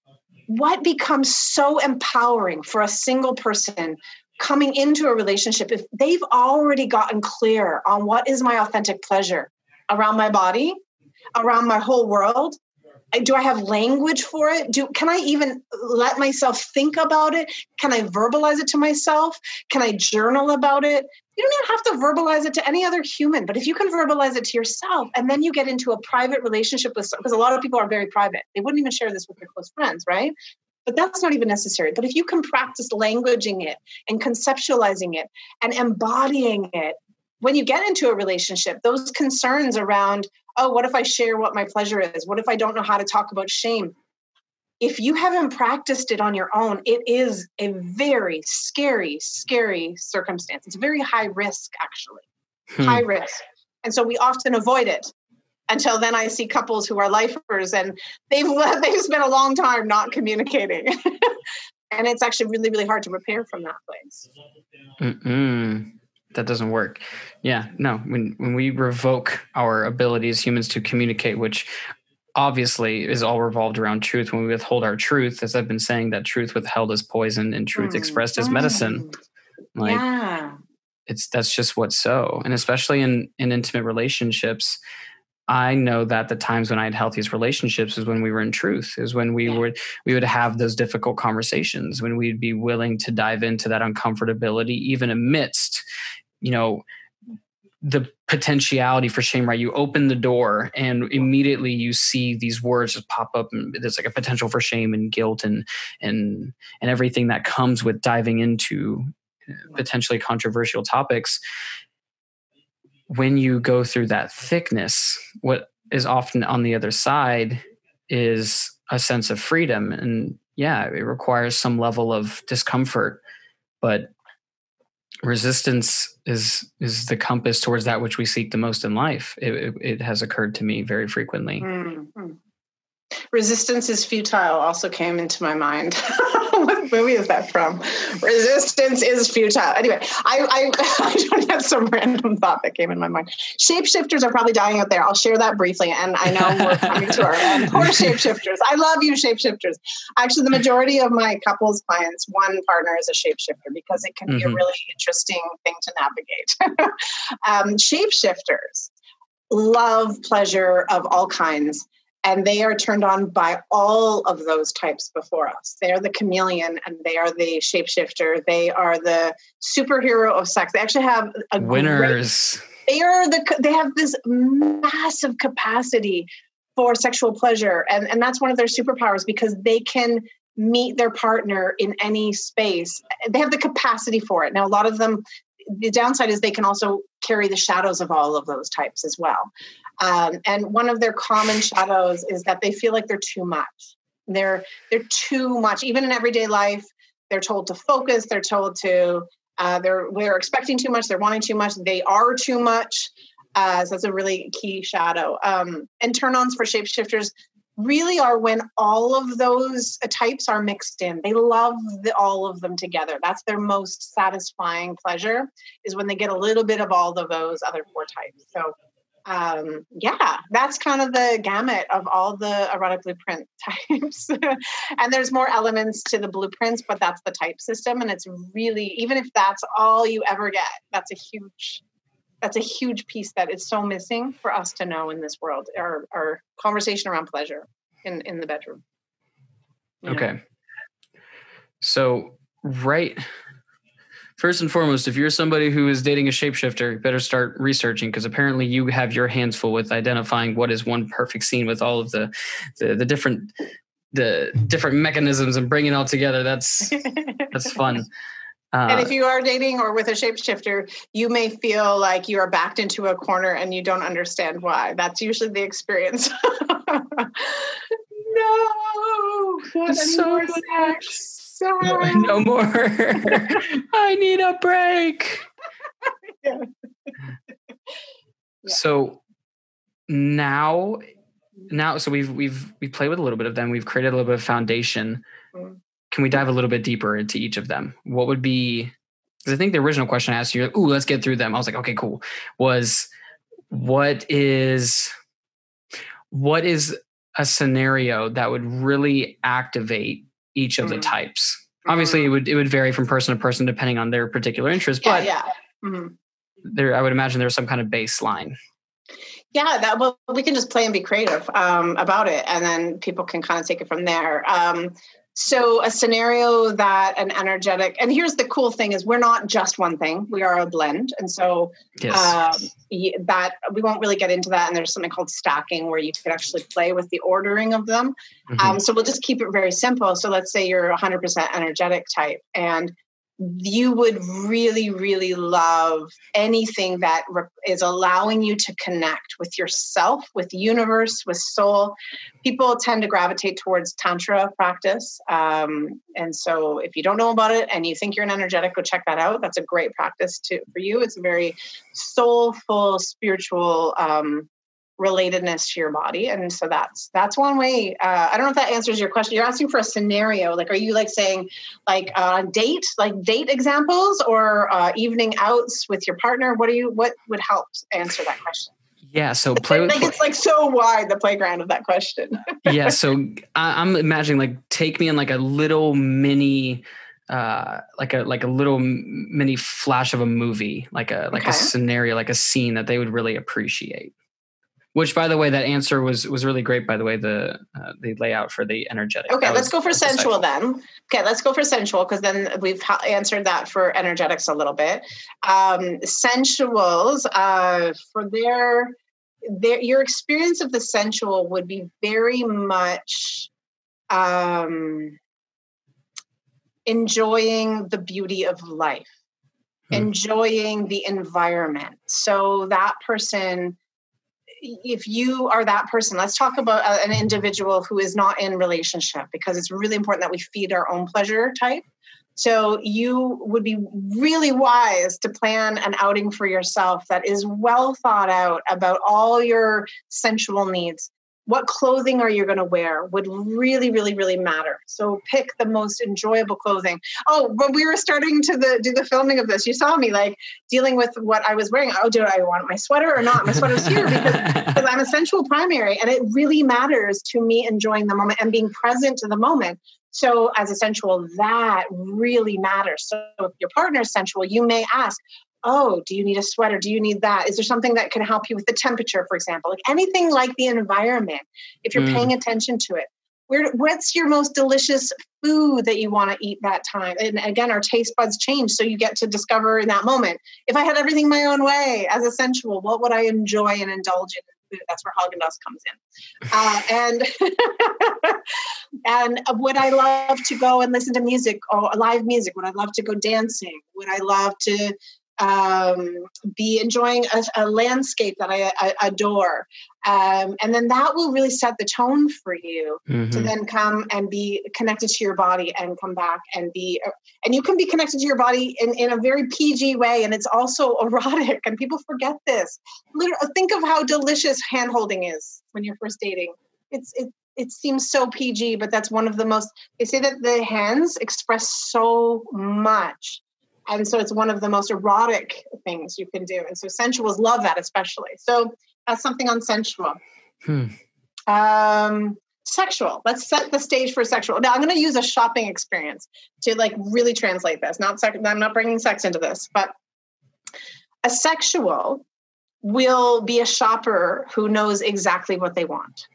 what becomes so empowering for a single person coming into a relationship, if they've already gotten clear on what is my authentic pleasure around my body, around my whole world, do I have language for it? Do can I even let myself think about it? Can I verbalize it to myself? Can I journal about it? You don't even have to verbalize it to any other human, but if you can verbalize it to yourself and then you get into a private relationship with because a lot of people are very private. They wouldn't even share this with their close friends, right? But that's not even necessary. But if you can practice languaging it and conceptualizing it and embodying it, when you get into a relationship, those concerns around, oh, what if I share what my pleasure is? What if I don't know how to talk about shame? If you haven't practiced it on your own, it is a very scary, scary circumstance. It's very high risk, actually. Hmm. High risk. And so we often avoid it until then I see couples who are lifers and they've [LAUGHS] they've spent a long time not communicating. [LAUGHS] and it's actually really really hard to repair from that place. Mm-mm. That doesn't work. Yeah, no. When when we revoke our ability as humans to communicate, which obviously is all revolved around truth. When we withhold our truth, as I've been saying, that truth withheld is poison and truth mm. expressed as medicine. Like, yeah. it's that's just what's so, and especially in in intimate relationships, I know that the times when I had healthiest relationships is when we were in truth, is when we would we would have those difficult conversations, when we'd be willing to dive into that uncomfortability, even amidst, you know, the potentiality for shame, right? You open the door and immediately you see these words just pop up and there's like a potential for shame and guilt and and and everything that comes with diving into uh, potentially controversial topics when you go through that thickness, what is often on the other side is a sense of freedom. And yeah, it requires some level of discomfort, but resistance is is the compass towards that which we seek the most in life. It, it, it has occurred to me very frequently. Mm-hmm. Resistance is futile also came into my mind. [LAUGHS] [LAUGHS] what movie is that from? Resistance is futile. Anyway, I, I, [LAUGHS] I had some random thought that came in my mind. Shapeshifters are probably dying out there. I'll share that briefly. And I know we're coming to our end. Poor [LAUGHS] shapeshifters. I love you, shapeshifters. Actually, the majority of my couples clients, one partner is a shapeshifter because it can mm-hmm. be a mm-hmm. really interesting thing to navigate. um, shapeshifters love pleasure of all kinds and they are turned on by all of those types before us. They are the chameleon and they are the shapeshifter. They are the superhero of sex. They actually have a winners. Great, they are the they have this massive capacity for sexual pleasure and and that's one of their superpowers because they can meet their partner in any space. They have the capacity for it. Now a lot of them the downside is they can also carry the shadows of all of those types as well. Um, and one of their common shadows is that they feel like they're too much. They're they're too much. Even in everyday life, they're told to focus. They're told to uh, they're we're expecting too much. They're wanting too much. They are too much. Uh, so that's a really key shadow. Um, and turn ons for shapeshifters really are when all of those types are mixed in. They love the, all of them together. That's their most satisfying pleasure is when they get a little bit of all of those other four types. So um, yeah, that's kind of the gamut of all the erotic blueprint [LAUGHS] types. and there's more elements to the blueprints, but that's the type system. And it's really, even if that's all you ever get, that's a huge, that's a huge piece that is so missing for us to know in this world, our, our conversation around pleasure in, in the bedroom. Okay. Know? So, right first and foremost, if you're somebody who is dating a shapeshifter, you better start researching because apparently you have your hands full with identifying what is one perfect scene with all of the the, the different the different mechanisms and bringing it all together. That's that's [LAUGHS] fun. Uh, and if you are dating or with a shapeshifter, you may feel like you are backed into a corner and you don't understand why. That's usually the experience. [LAUGHS] no, not so sex no, no more. [LAUGHS] I need a break. [LAUGHS] yeah. So now, now, so we've we've we played with a little bit of them. We've created a little bit of foundation. Mm-hmm. Can we dive a little bit deeper into each of them? What would be? Because I think the original question I asked you, like, "Ooh, let's get through them." I was like, "Okay, cool." Was what is what is a scenario that would really activate each of mm-hmm. the types. Obviously, mm-hmm. it would it would vary from person to person depending on their particular interest, yeah, but yeah. Mm-hmm. there I would imagine there's some kind of baseline. Yeah, that well, we can just play and be creative um, about it, and then people can kind of take it from there. Um, so a scenario that an energetic and here's the cool thing is we're not just one thing. We are a blend. And so yes. um, that we won't really get into that. And there's something called stacking where you could actually play with the ordering of them. Mm-hmm. um, so we'll just keep it very simple. So let's say you're 100% energetic type and you would really, really love anything that is allowing you to connect with yourself, with universe, with soul. People tend to gravitate towards Tantra practice. Um, and so if you don't know about it and you think you're an energetic, go check that out. That's a great practice to, for you. It's a very soulful, spiritual um, relatedness to your body and so that's that's one way uh, i don't know if that answers your question you're asking for a scenario like are you like saying like uh, date like date examples or uh, evening outs with your partner what do you what would help answer that question yeah, so play with like it's like so wide the playground of that question. [LAUGHS] yeah, so I, I'm imagining like take me in like a little mini uh, like a like a little mini flash of a movie, like a like okay. a scenario, like a scene that they would really appreciate. Which, by the way, that answer was was really great. By the way, the uh, the layout for the energetic. Okay, let's go for sensual then. Okay, let's go for sensual because then we've ha- answered that for energetics a little bit. Um, sensuals uh, for their their your experience of the sensual would be very much um, enjoying the beauty of life, hmm. enjoying the environment. So that person if you are that person let's talk about uh, an individual who is not in relationship because it's really important that we feed our own pleasure type. So you would be really wise to plan an outing for yourself that is well thought out about all your sensual needs what clothing are you going to wear would really really really matter. So pick the most enjoyable clothing. Oh when we were starting to the, do the filming of this you saw me like dealing with what i was wearing. Oh do i want my sweater or not? My sweater's here because, [LAUGHS] because i'm a sensual primary and it really matters to me enjoying the moment and being present to the moment. So as a sensual that really matters. So if your partner is sensual you may ask oh, do you need a sweater? Do you need that? Is there something that can help you with the temperature, for example? Like anything like the environment, if you're mm. paying attention to it. Where, what's your most delicious food that you want to eat that time? And again, our taste buds change. So you get to discover in that moment. If I had everything my own way as a sensual, what would I enjoy and indulge in? That's where Haagen Dazs comes in. Uh, [LAUGHS] and [LAUGHS] and would I love to go and listen to music or live music? Would I love to go dancing? Would I love to um, be enjoying a, a landscape that I, I adore. Um, and then that will really set the tone for you mm-hmm. to then come and be connected to your body and come back and be, and you can be connected to your body in, in a very PG way. And it's also [LAUGHS] erotic. And people forget this. Literally, think of how delicious hand holding is when you're first dating. It's, it, it seems so PG, but that's one of the most. They say that the hands express so much, and so it's one of the most erotic things you can do. And so sensuals love that especially. So that's something on sensual. Hmm. Um, sexual. Let's set the stage for sexual. Now I'm going to use a shopping experience to like really translate this. Not sex. I'm not bringing sex into this, but a sexual will be a shopper who knows exactly what they want.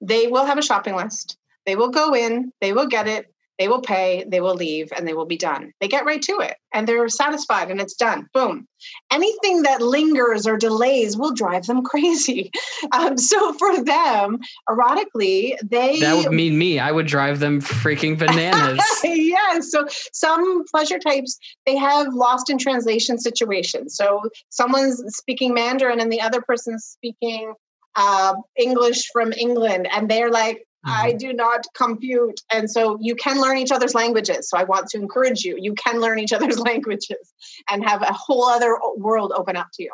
They will have a shopping list. They will go in, they will get it, they will pay, they will leave, and they will be done. They get right to it and they're satisfied and it's done. Boom. Anything that lingers or delays will drive them [LAUGHS] crazy. Um, so for them, erotically, they. That would mean me. I would drive them freaking [LAUGHS] bananas. yeah. So some pleasure types, they have lost in translation situations. So someone's speaking Mandarin and the other person's speaking uh, English from England, and they're like, I mm-hmm. do not compute. And so you can learn each other's languages. So I want to encourage you. You can learn each other's [LAUGHS] languages and have a whole other world open up to you.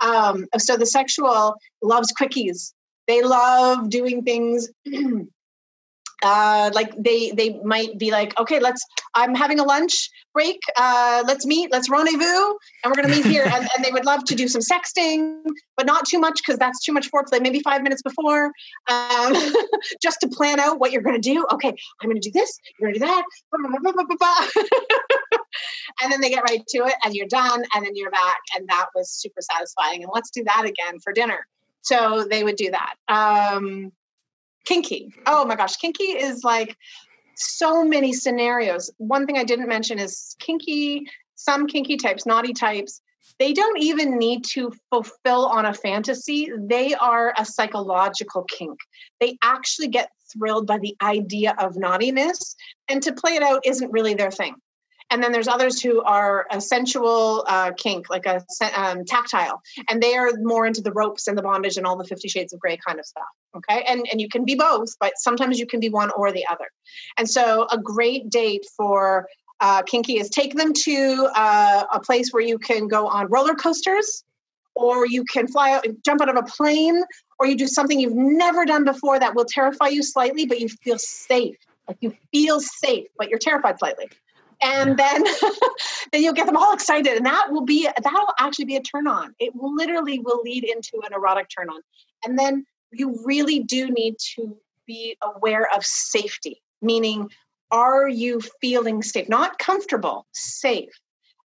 Um, so the sexual loves quickies. They love doing things [CLEARS THROAT] uh, like they they might be like, okay, let's. I'm having a lunch break. Uh, let's meet. Let's rendezvous, and we're going to meet here. and, and, they would love to do some sexting, but not too much because that's too much foreplay. Maybe five minutes before, um, [LAUGHS] just to plan out what you're going to do. Okay, I'm going to do this. You're going to do that. [LAUGHS] and then they get right to it, and you're done, and then you're back, and that was super satisfying. And let's do that again for dinner. So they would do that. Um, kinky. Oh my gosh, kinky is like so many scenarios. One thing I didn't mention is kinky, some kinky types, naughty types, they don't even need to fulfill on a fantasy. They are a psychological kink. They actually get thrilled by the idea of naughtiness, and to play it out isn't really their thing and then there's others who are a sensual uh, kink, like a um, tactile, and they are more into the ropes and the bondage and all the Fifty Shades of Grey kind of stuff. Okay, and and you can be both, but sometimes you can be one or the other. And so, a great date for uh, kinky is take them to uh, a place where you can go on roller coasters, or you can fly out, jump out of a plane, or you do something you've never done before that will terrify you slightly, but you feel safe. Like you feel safe, but you're terrified slightly and then [LAUGHS] then you'll get them all excited and that will be that'll actually be a turn on it literally will lead into an erotic turn on and then you really do need to be aware of safety meaning are you feeling safe? Not comfortable safe.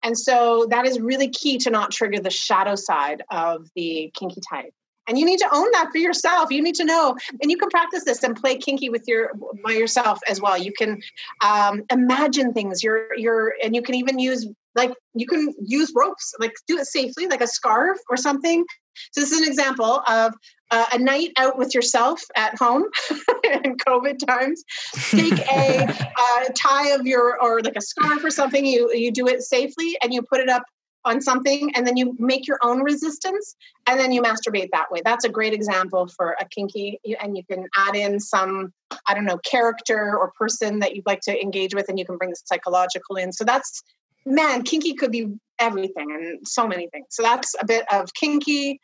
And so that is really key to not trigger the shadow side of the kinky type and you need to own that for yourself. You need to know and you can practice this and play kinky with your by yourself as well. You can um, imagine things. You're you're and you can even use like you can use ropes like do it safely like a scarf or something. So this is an example of uh, a night out with yourself at home [LAUGHS] in covid times. Take a [LAUGHS] uh, tie of your or like a scarf or something. You you do it safely and you put it up on something and then you make your own resistance and then you masturbate that way. That's a great example for a kinky and you can add in some I don't know character or person that you'd like to engage with and you can bring the psychological in. So that's man, kinky could be everything and so many things. So that's a bit of kinky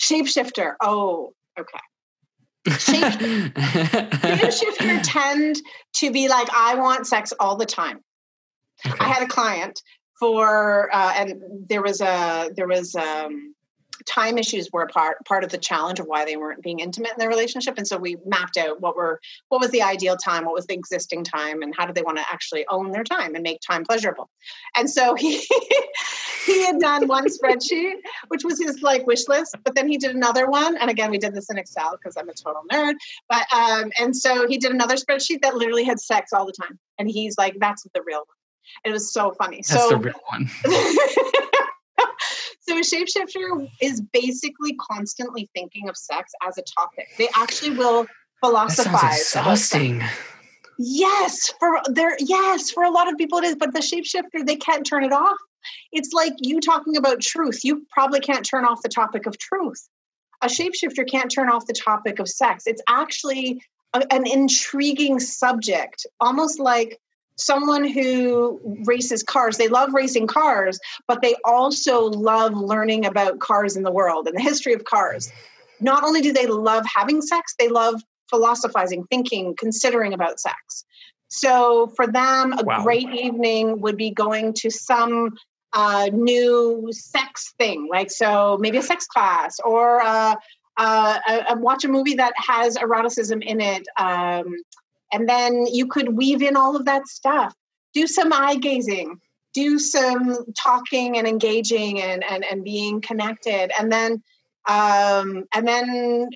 shapeshifter. Oh, okay. [LAUGHS] shapeshifter tend to be like I want sex all the time. Okay. I had a client for uh, and there was a there was um, time issues were part part of the challenge of why they weren't being intimate in their relationship. And so we mapped out what were what was the ideal time what was the existing time and how did they want to actually own their time and make time pleasurable. And so he [LAUGHS] he had done one spreadsheet which was his like wish list but then he did another one. And again we did this in excel because i'm a total nerd. But um and so he did another spreadsheet that literally had sex all the time. And he's like that's the real one it was so funny. That's so, the real one. [LAUGHS] so a shapeshifter is basically constantly thinking of sex as a topic. They actually will philosophize. That exhausting. Yes, for there. Yes, for a lot of people it is. But the shapeshifter, they can't turn it off. It's like you talking about truth. You probably can't turn off the topic of truth. A shapeshifter can't turn off the topic of sex. It's actually a, an intriguing subject, almost like someone who races cars they love racing cars but they also love learning about cars in the world and the history of cars not only do they love having sex they love philosophizing, thinking, considering about sex. So for them, a wow. great evening would be going to some uh, new sex thing, like so maybe a sex class or uh, uh, a, a watch a movie that has eroticism in it. Um, and then you could weave in all of that stuff. Do some eye gazing, do some talking and engaging and, and, and being connected. And then um, and then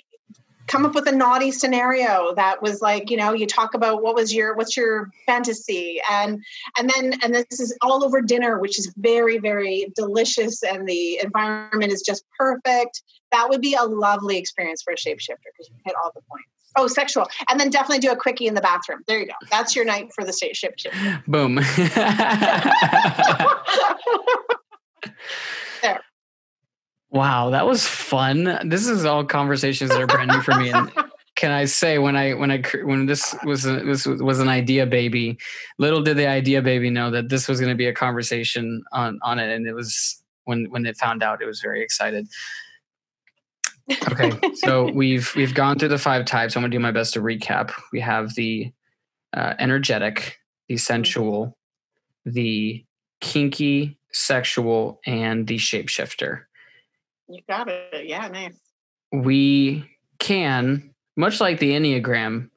come up with a naughty scenario that was like you know you talk about what was your what's your fantasy and and then and this is all over dinner which is very very delicious and the environment is just perfect that would be a lovely experience for a shapeshifter because you hit all the points oh sexual. And then definitely do a quickie in the bathroom. There you go. That's your night for the state shapeshifter [LAUGHS] boom. [LAUGHS] There. Wow, that was fun. This is all conversations that are brand new for me. And can I say when I when I when this was a, this was an idea baby, little did the idea baby know that this was going to be a conversation on on it, and it was when when it found out, it was very excited. Okay, so we've we've gone through the five types. I'm going to do my best to recap. We have the uh, energetic, the sensual, the kinky, sexual, and the shapeshifter. You got it. Yeah, nice. We can, much like the Enneagram,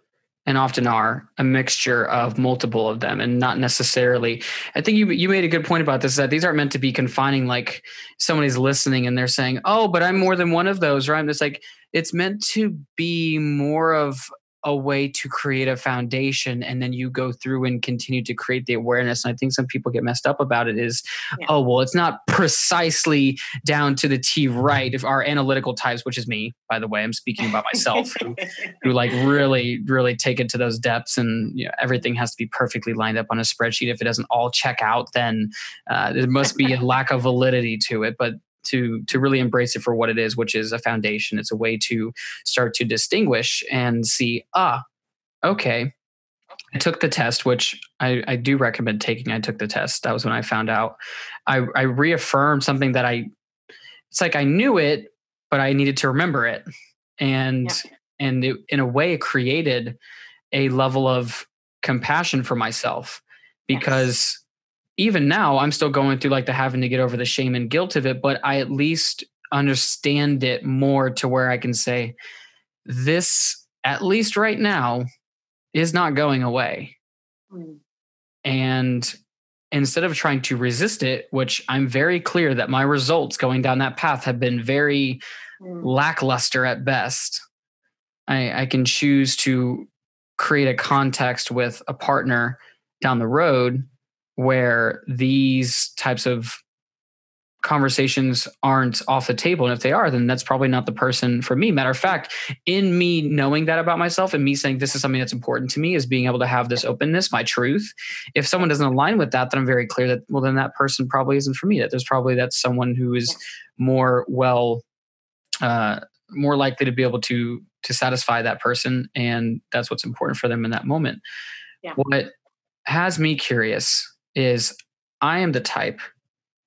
and often are a mixture of multiple of them and not necessarily i think you you made a good point about this that these aren't meant to be confining like somebody's listening and they're saying oh but i'm more than one of those right? I'm just like it's meant to be more of a way to create a foundation and then you go through and continue to create the awareness. And i think some people get messed up about it is yeah. oh well it's not precisely down to the t right if our analytical types which is me by the way i'm speaking about myself who, [LAUGHS] who like really really take it to those depths and you know, everything has to be perfectly lined up on a spreadsheet. If it doesn't all check out then uh, there must be a lack of validity to it. But to to really embrace it for what it is which is a foundation. It's a way to start to distinguish and see ah okay. I took the test which i, I do recommend taking. I took the test. That was when i found out. I i reaffirmed something that i it's like i knew it but i needed to remember it. And yeah. and it, in a way it created a level of compassion for myself because even now i'm still going through like the having to get over the shame and guilt of it but i at least understand it more to where i can say this at least right now is not going away mm. and instead of trying to resist it which i'm very clear that my results going down that path have been very mm. lackluster at best I, I can choose to create a context with a partner down the road where these types of conversations aren't off the table. And if they are, then that's probably not the person for me. Matter of fact, in me knowing that about myself and me saying this is something that's important to me is being able to have this openness, my truth. If someone doesn't align with that, then I'm very clear that, well, then that person probably isn't for me. That there's probably that's someone who is more well, uh, more likely to be able to to satisfy that person and that's what's important for them in that moment yeah. what has me curious is I am the type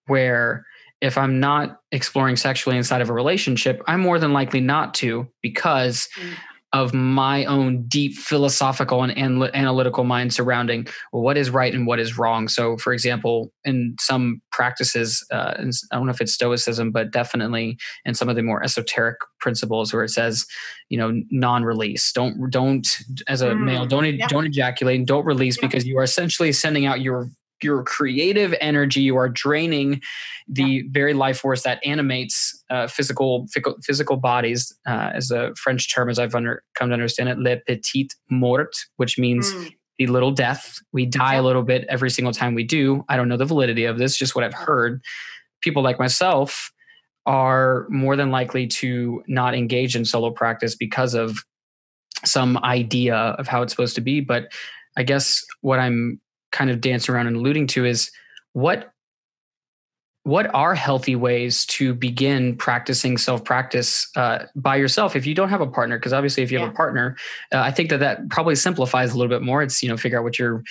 where if I'm not exploring sexually inside of a relationship, I'm more than likely not to because mm. of my own deep philosophical and anal- analytical mind surrounding what is right and what is wrong. So, for example, in some practices, uh, I don't know if it's Stoicism, but definitely in some of the more esoteric principles where it says, you know, non-release. Don't don't as a mm. male don't yeah. don't ejaculate, and don't release yeah. because you are essentially sending out your your creative energy you are draining the yeah. very life force that animates uh, physical physical bodies uh, as a french term as i've under, come to understand it le petit mort which means mm. the little death. We die a little bit every single time we do. I don't know the validity of this just what i've heard. People like myself are more than likely to not engage in solo practice because of some idea of how it's supposed to be but i guess what i'm kind of dancing around and alluding to is what what are healthy ways to begin practicing self practice uh, by yourself if you don't have a partner because obviously if you yeah. have a partner uh, i think that that probably simplifies a little bit more it's you know figure out what your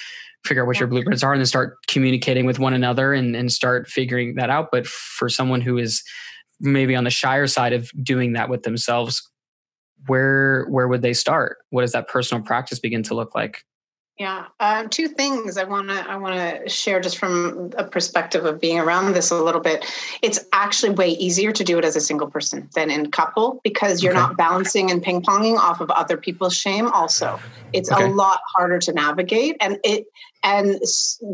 figure out what yeah. your blueprints are and then start communicating with one another and, and start figuring that out but for someone who is maybe on the shyer side of doing that with themselves where where would they start? What does that personal practice begin to look like? Yeah, uh, two things I want to I want to share just from a perspective of being around this a little bit. It's actually way easier to do it as a single person than in couple because you're okay. not balancing and ping ponging off of other people's shame. Also, it's okay. a lot harder to navigate, and it and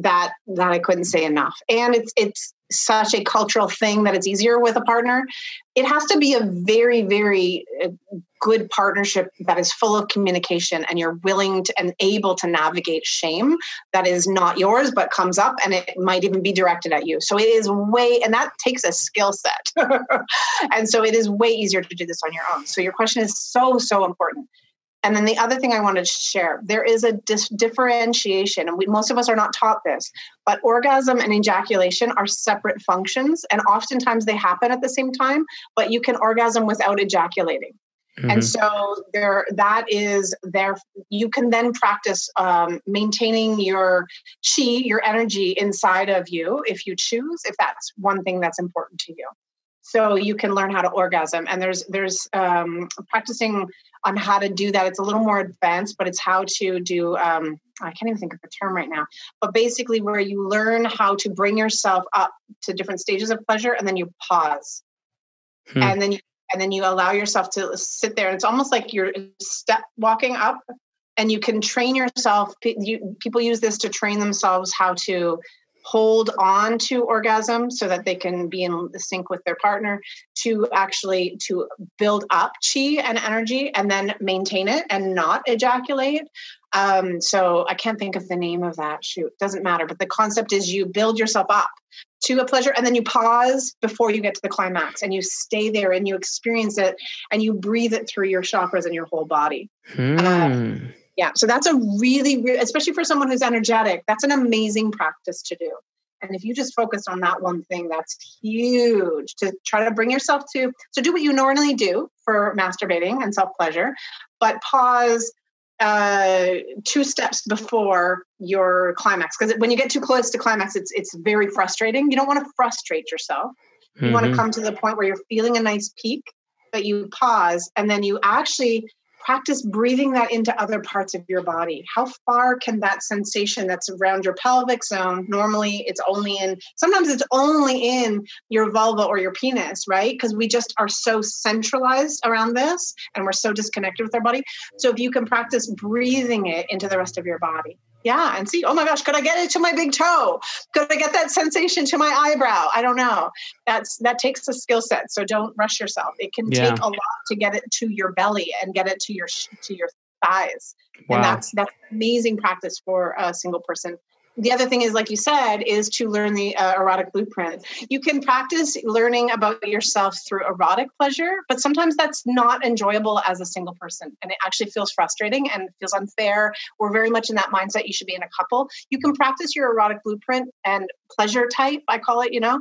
that that I couldn't say enough. And it's it's such a cultural thing that it's easier with a partner. It has to be a very, very uh, good partnership that is full of communication and you're willing to and able to navigate shame that is not yours but comes up and it might even be directed at you. So it is way, and that takes a skill set. [LAUGHS] and so it is way easier to do this on your own. So your question is so, so important. And then the other thing I wanted to share there is a dis- differentiation, and we, most of us are not taught this, but orgasm and ejaculation are separate functions, and oftentimes they happen at the same time, but you can orgasm without ejaculating. Mm-hmm. And so there, that is there. You can then practice um, maintaining your chi, your energy inside of you, if you choose, if that's one thing that's important to you so you can learn how to orgasm and there's there's um, practicing on how to do that. It's a little more advanced but it's how to do um, i can't even think of the term right now but basically where you learn how to bring yourself up to different stages of pleasure and then you pause. Hmm. and then you and then you allow yourself to sit there. And it's almost like you're step walking up and you can train yourself. You, people use this to train themselves how to hold on to orgasm so that they can be in sync with their partner to actually to build up chi and energy and then maintain it and not ejaculate. Um, so i can't think of the name of that. Shoot doesn't matter. But the concept is you build yourself up to a pleasure and then you pause before you get to the climax and you stay there and you experience it and you breathe it through your chakras and your whole body. Um, yeah so that's a really especially for someone who's energetic that's an amazing practice to do. And if you just focus on that one thing that's huge to try to bring yourself to so do what you normally do for masturbating and self pleasure but pause uh, two steps before your climax because when you get too close to climax it's it's very frustrating. You don't want to frustrate yourself. You mm-hmm. want to come to the point where you're feeling a nice peak but you pause and then you actually practice breathing that into other parts of your body. How far can that sensation that's around your pelvic zone? Normally, it's only in, sometimes it's only in your vulva or your penis, right? Because we just are so centralized around this and we're so disconnected with our body. So if you can practice breathing it into the rest of your body, yeah and see oh my gosh could i get it to my big toe? Could i get that sensation to my eyebrow? I don't know. That's that takes a skill set so don't rush yourself. It can yeah. take a lot to get it to your belly and get it to your to your thighs. Wow. and that's that's amazing practice for a single person the other thing is like you said is to learn the uh, erotic blueprint. You can practice learning about yourself through erotic pleasure but sometimes that's not enjoyable as a single person and it actually feels frustrating and feels unfair. We're very much in that mindset you should be in a couple. You can practice your erotic blueprint and pleasure type i call it you know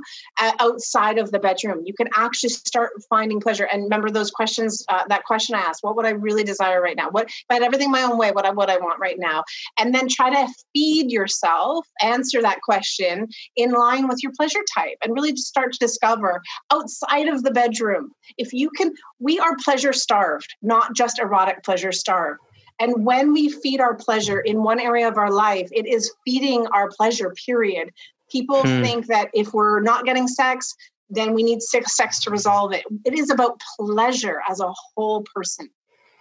outside of the bedroom. You can actually start finding pleasure. And remember those questions uh, that question i asked what would i really desire right now? What if i had everything my own way what i what i want right now? And then try to feed yourself answer that question in line with your pleasure type and really just start to discover outside of the bedroom if you can we are pleasure starved not just erotic pleasure starved and when we feed our pleasure in one area of our life, it is feeding our pleasure, period. People hmm. think that if we're not getting sex, then we need sex to resolve it. It is about pleasure as a whole person.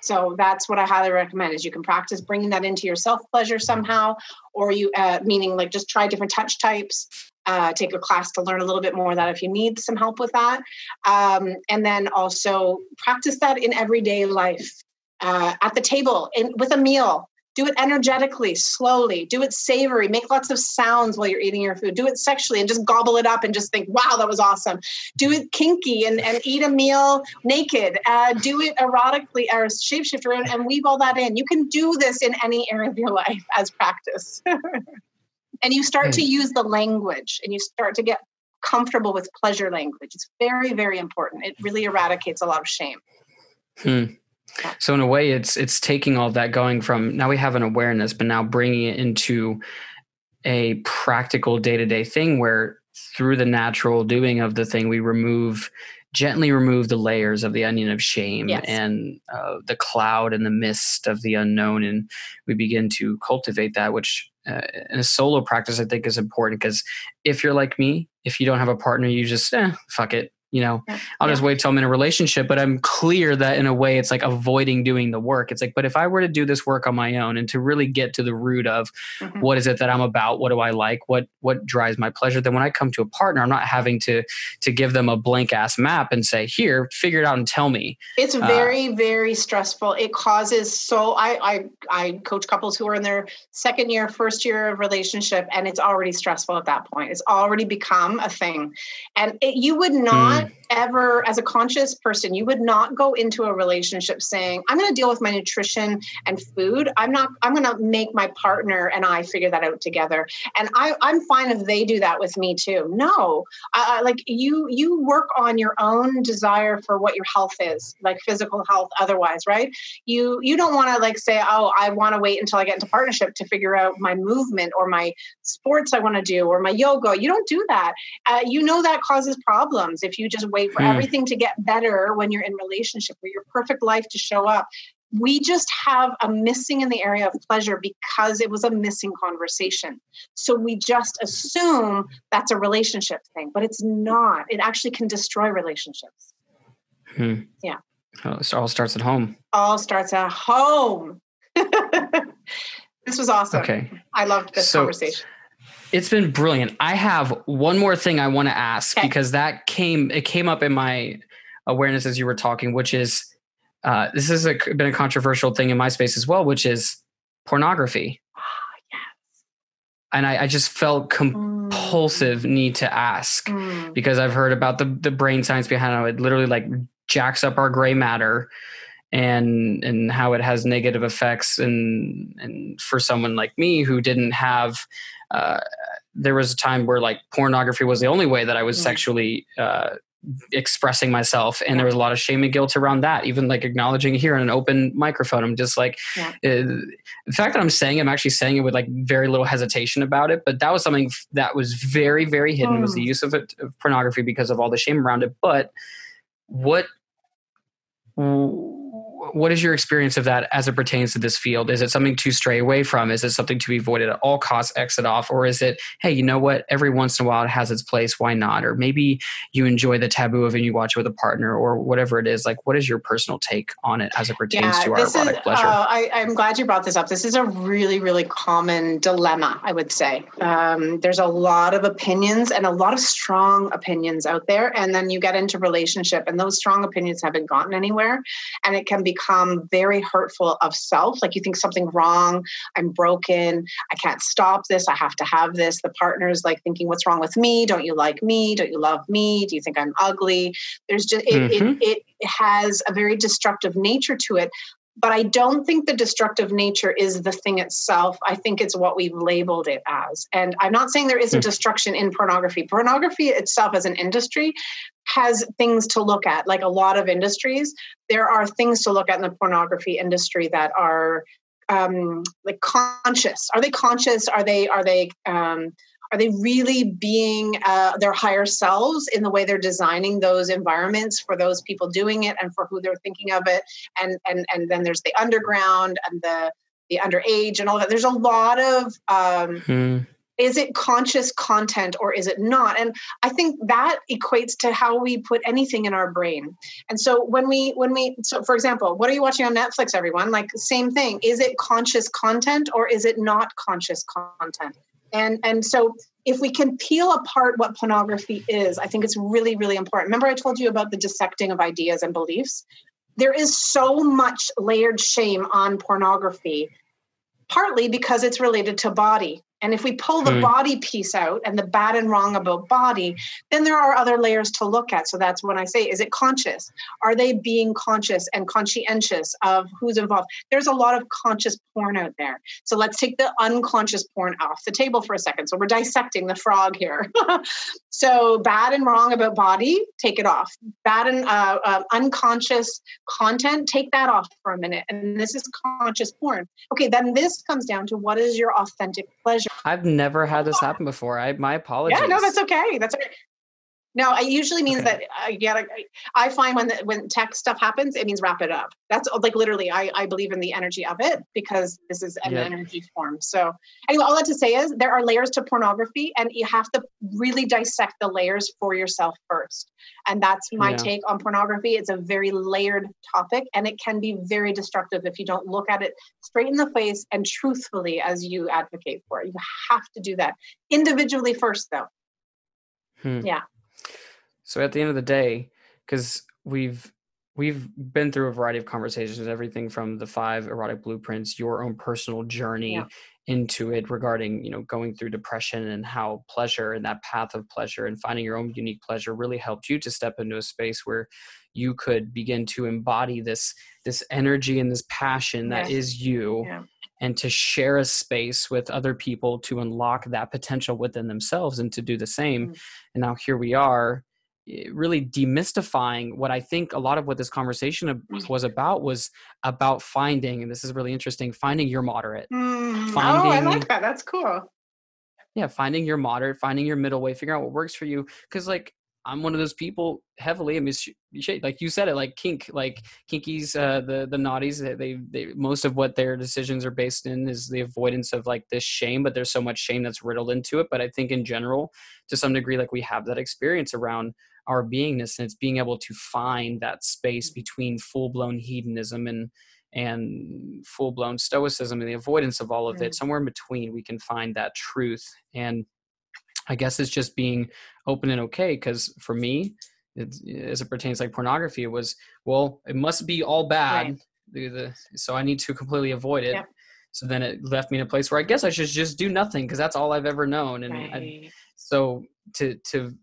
So that's what I highly recommend is you can practice bringing that into your self pleasure somehow, or you uh, meaning like just try different touch types. Uh, take a class to learn a little bit more of that if you need some help with that, um, and then also practice that in everyday life uh, at the table and with a meal do it energetically, slowly. Do it savory. Make lots of sounds while you're eating your food. Do it sexually and just gobble it up and just think, wow, that was awesome. Do it kinky and, and eat a meal naked. Uh, do it erotically or shapeshifter and, and weave all that in. You can do this in any area of your life as practice. [LAUGHS] and you start to use the language and you start to get comfortable with pleasure language. It's very, very important. It really eradicates a lot of shame. Hmm. So in a way, it's it's taking all that going from now we have an awareness, but now bringing it into a practical day to day thing where through the natural doing of the thing, we remove gently remove the layers of the onion of shame Yes. and uh, the cloud and the mist of the unknown and we begin to cultivate that which uh, in a solo practice i think is important because if you're like me if you don't have a partner you just eh, fuck it you know Yeah. i'll just wait till i'm in a relationship but i'm clear that in a way it's like avoiding doing the work it's like but if i were to do this work on my own and to really get to the root of Mhm. what is it that i'm about what do i like what what drives my pleasure then when i come to a partner i'm not having to to give them a blank ass map and say here figure it out and tell me It's Uh, very, very stressful. It causes so I, I I coach couples who are in their second year, first year of relationship, and it's already stressful at that point. It's already become a thing, and it, you would not that ever, as a conscious person, you would not go into a relationship saying, "I'm going to deal with my nutrition and food. I'm not. I'm going to make my partner and I figure that out together." And I, I'm fine if they do that with me too. No, I- like you you work on your own desire for what your health is like physical health otherwise right you you don't want to like say oh i want to wait until i get into partnership to figure out my movement or my sports i want to do or my yoga you don't do that uh, you know that causes problems if you just wait for Hmm. everything to get better when you're in relationship or your perfect life to show up we just have a missing in the area of pleasure because it was a missing conversation so we just assume that's a relationship thing, but it's not. It actually can destroy relationships. Hmm. Yeah. Oh, it all starts at home All starts at home. [LAUGHS] this was awesome. okay I loved this So- conversation. It's been brilliant. I have one more thing I want to ask Okay. because that came it came up in my awareness as you were talking, which is uh, this has a, been a controversial thing in my space as well, which is pornography. And I, I just felt compulsive need to ask Mm. because I've heard about the the brain science behind how it literally like jacks up our gray matter and and how it has negative effects and and for someone like me who didn't have uh, there was a time where like pornography was the only way that I was Mm. sexually uh, expressing myself and there was a lot of shame and guilt around that even like acknowledging here on an open microphone i'm just like Yeah. uh, the fact that i'm saying i'm actually saying it with like very little hesitation about it but that was something f- that was very very hidden was the Mm. use of, it, of pornography because of all the shame around it but what what is your experience of that as it pertains to this field? Is it something to stray away from? Is it something to be avoided at all costs, exit off? Or is it, hey, you know what? Every once in a while it has its place. Why not? Or maybe you enjoy the taboo of and you watch it with a partner or whatever it is. Like, what is your personal take on it as it pertains to our erotic is, pleasure? Uh, I, I'm glad you brought this up. This is a really, really common dilemma, I would say. Um, there's a lot of opinions and a lot of strong opinions out there. And then you get into relationship, and those strong opinions haven't gotten anywhere. And it can become very hurtful of self. Like you think something wrong, I'm broken, I can't stop this, I have to have this. The partner's like thinking, What's wrong with me? Don't you like me? Don't you love me? Do you think I'm ugly? There's just, it, Mhm. it, it has a very destructive nature to it but I don't think the destructive nature is the thing itself. I think it's what we've labeled it as. And I'm not saying there isn't Hmm. destruction in pornography. Pornography itself as an industry has things to look at. Like a lot of industries, there are things to look at in the pornography industry that are um, like conscious. Are they conscious? Are they are they um, are they really being uh, their higher selves in the way they're designing those environments for those people doing it and for who they're thinking of it and and and then there's the underground and the the underage and all that there's a lot of um, Hmm. Is it conscious content or is it not? And i think that equates to how we put anything in our brain. And so when we when we so for example what are you watching on netflix everyone? Like same thing. Is it conscious content or is it not conscious content? And and so if we can peel apart what pornography is i think it's really really important. Remember i told you about the dissecting of ideas and beliefs? There is so much layered shame on pornography partly because it's related to body and if we pull the Hmm. body piece out and the bad and wrong about body, then there are other layers to look at. So that's when I say, is it conscious? Are they being conscious and conscientious of who's involved? There's a lot of conscious porn out there. So let's take the unconscious porn off the table for a second. So we're dissecting the frog here. [LAUGHS] so bad and wrong about body, take it off. Bad and uh, uh, unconscious content, take that off for a minute. And this is conscious porn. Okay, then this comes down to what is your authentic pleasure? I've never had this happen before. I my apologies. Yeah, no, that's okay. That's okay. No, it usually means okay. that I get. I find when the, when tech stuff happens, it means wrap it up. That's like literally. I I believe in the energy of it because this is an yep. energy form. So anyway, all that to say is there are layers to pornography, and you have to really dissect the layers for yourself first. And that's my yeah. take on pornography. It's a very layered topic, and it can be very destructive if you don't look at it straight in the face and truthfully as you advocate for it. You have to do that individually first, though. Hmm. Yeah. So at the end of the day, because we've we've been through a variety of conversations, everything from the five erotic blueprints, your own personal journey yeah. into it regarding, you know, going through depression and how pleasure and that path of pleasure and finding your own unique pleasure really helped you to step into a space where you could begin to embody this this energy and this passion that yes. is you. Yeah and to share a space with other people to unlock that potential within themselves and to do the same. Mm. And now here we are really demystifying what I think a lot of what this conversation was about was about finding, and this is really interesting, finding your moderate. Mm, finding, oh, I like that. That's cool. Yeah, finding your moderate, finding your middle way, figuring out what works for you. Because like I'm one of those people heavily. I mean, like you said it, like kink, like kinkies, uh, the the naughties. They, they most of what their decisions are based in is the avoidance of like this shame. But there's so much shame that's riddled into it. But I think in general, to some degree, like we have that experience around our beingness and it's being able to find that space between full-blown hedonism and and full-blown stoicism and the avoidance of all of it. Somewhere in between we can find that truth. And i guess it's just being open and okay because for me it, as it pertains like pornography it was well it must be all bad. Right. the, the, so i need to completely avoid it. So then it left me in a place where i guess i should just do nothing because that's all i've ever known. And right. I, so to to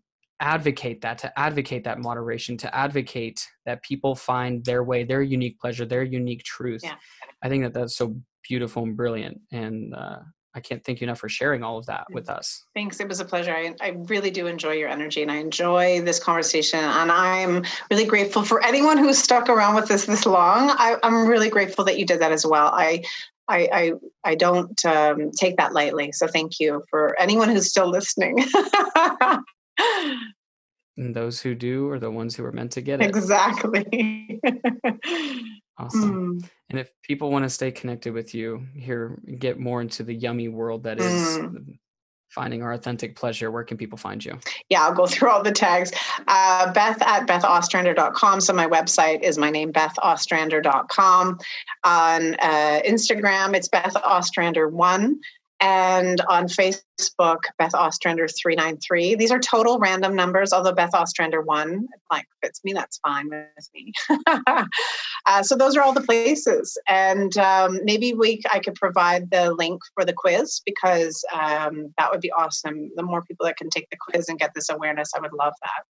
advocate that to advocate that moderation to advocate that people find their way their unique pleasure their unique truth yeah. i think that that's so beautiful and brilliant and uh, i can't thank you enough for sharing all of that with us thanks it was a pleasure I, I really do enjoy your energy and i enjoy this conversation and i'm really grateful for anyone who's stuck around with us this long I, i'm really grateful that you did that as well i I, I, I don't um, take that lightly. So thank you for anyone who's still listening. [LAUGHS] [GASPS] and those who do are the ones who are meant to get it. Exactly. [LAUGHS] awesome. Mm. And if people want to stay connected with you, here get more into the yummy world that is mm. finding our authentic pleasure, where can people find you? Yeah, I'll go through all the tags. Uh, Beth at bethostrander.com. So my website is my name, bethostrander.com. On uh, Instagram, it's Beth Ostrander1 and on Facebook, Beth Ostrander 393. These are total random numbers, although Beth Ostrander 1 like fits me, that's fine with me. [LAUGHS] uh, so those are all the places. And um, maybe we I could provide the link for the quiz because um, that would be awesome. The more people that can take the quiz and get this awareness, I would love that.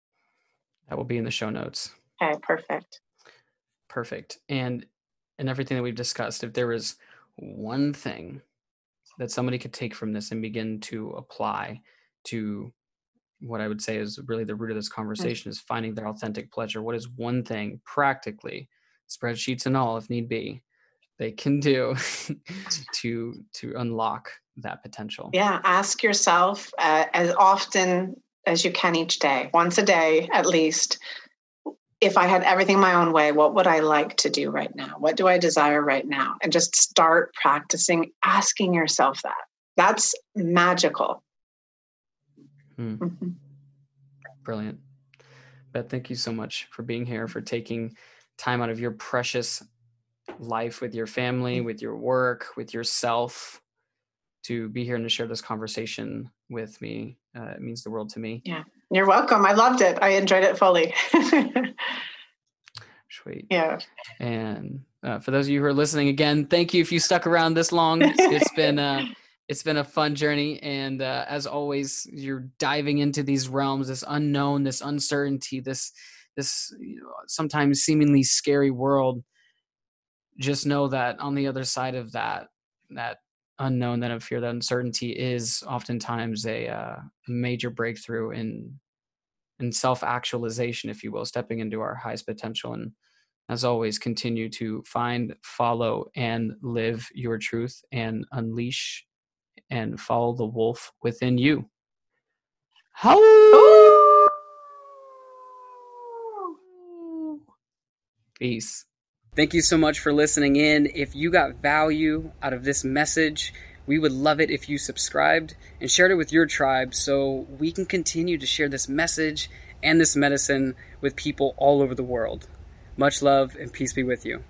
That will be in the show notes. Okay, perfect. Perfect. And and everything that we've discussed, if there was one thing that somebody could take from this and begin to apply to what I would say is really the root of this mm. conversation is finding their authentic pleasure. What is one thing practically, spreadsheets and all, if need be, they can do [LAUGHS] to to unlock that potential? Yeah, ask yourself uh, as often as you can each day, once a day at least, if I had everything my own way, what would I like to do right now? What do I desire right now? And just start practicing asking yourself that. That's magical. Hmm. Mm-hmm. Brilliant. Beth, thank you so much for being here, for taking time out of your precious life with your family, with your work, with yourself to be here and to share this conversation with me. Uh, it means the world to me. Yeah. You're welcome. I loved it. I enjoyed it fully. [LAUGHS] Sweet. Yeah. And uh, for those of you who are listening again, thank you if you stuck around this long. It's [LAUGHS] been uh, it's been a fun journey, and uh, as always, you're diving into these realms, this unknown, this uncertainty, this this you know, sometimes seemingly scary world. Just know that on the other side of that, that unknown, that of fear, that uncertainty is oftentimes a uh, major breakthrough in and self actualization, if you will, stepping into our highest potential. And as always, continue to find, follow, and live your truth and unleash and follow the wolf within you. How? Peace. Thank you so much for listening in. If you got value out of this message, we would love it if you subscribed and shared it with your tribe so we can continue to share this message and this medicine with people all over the world. Much love and peace be with you.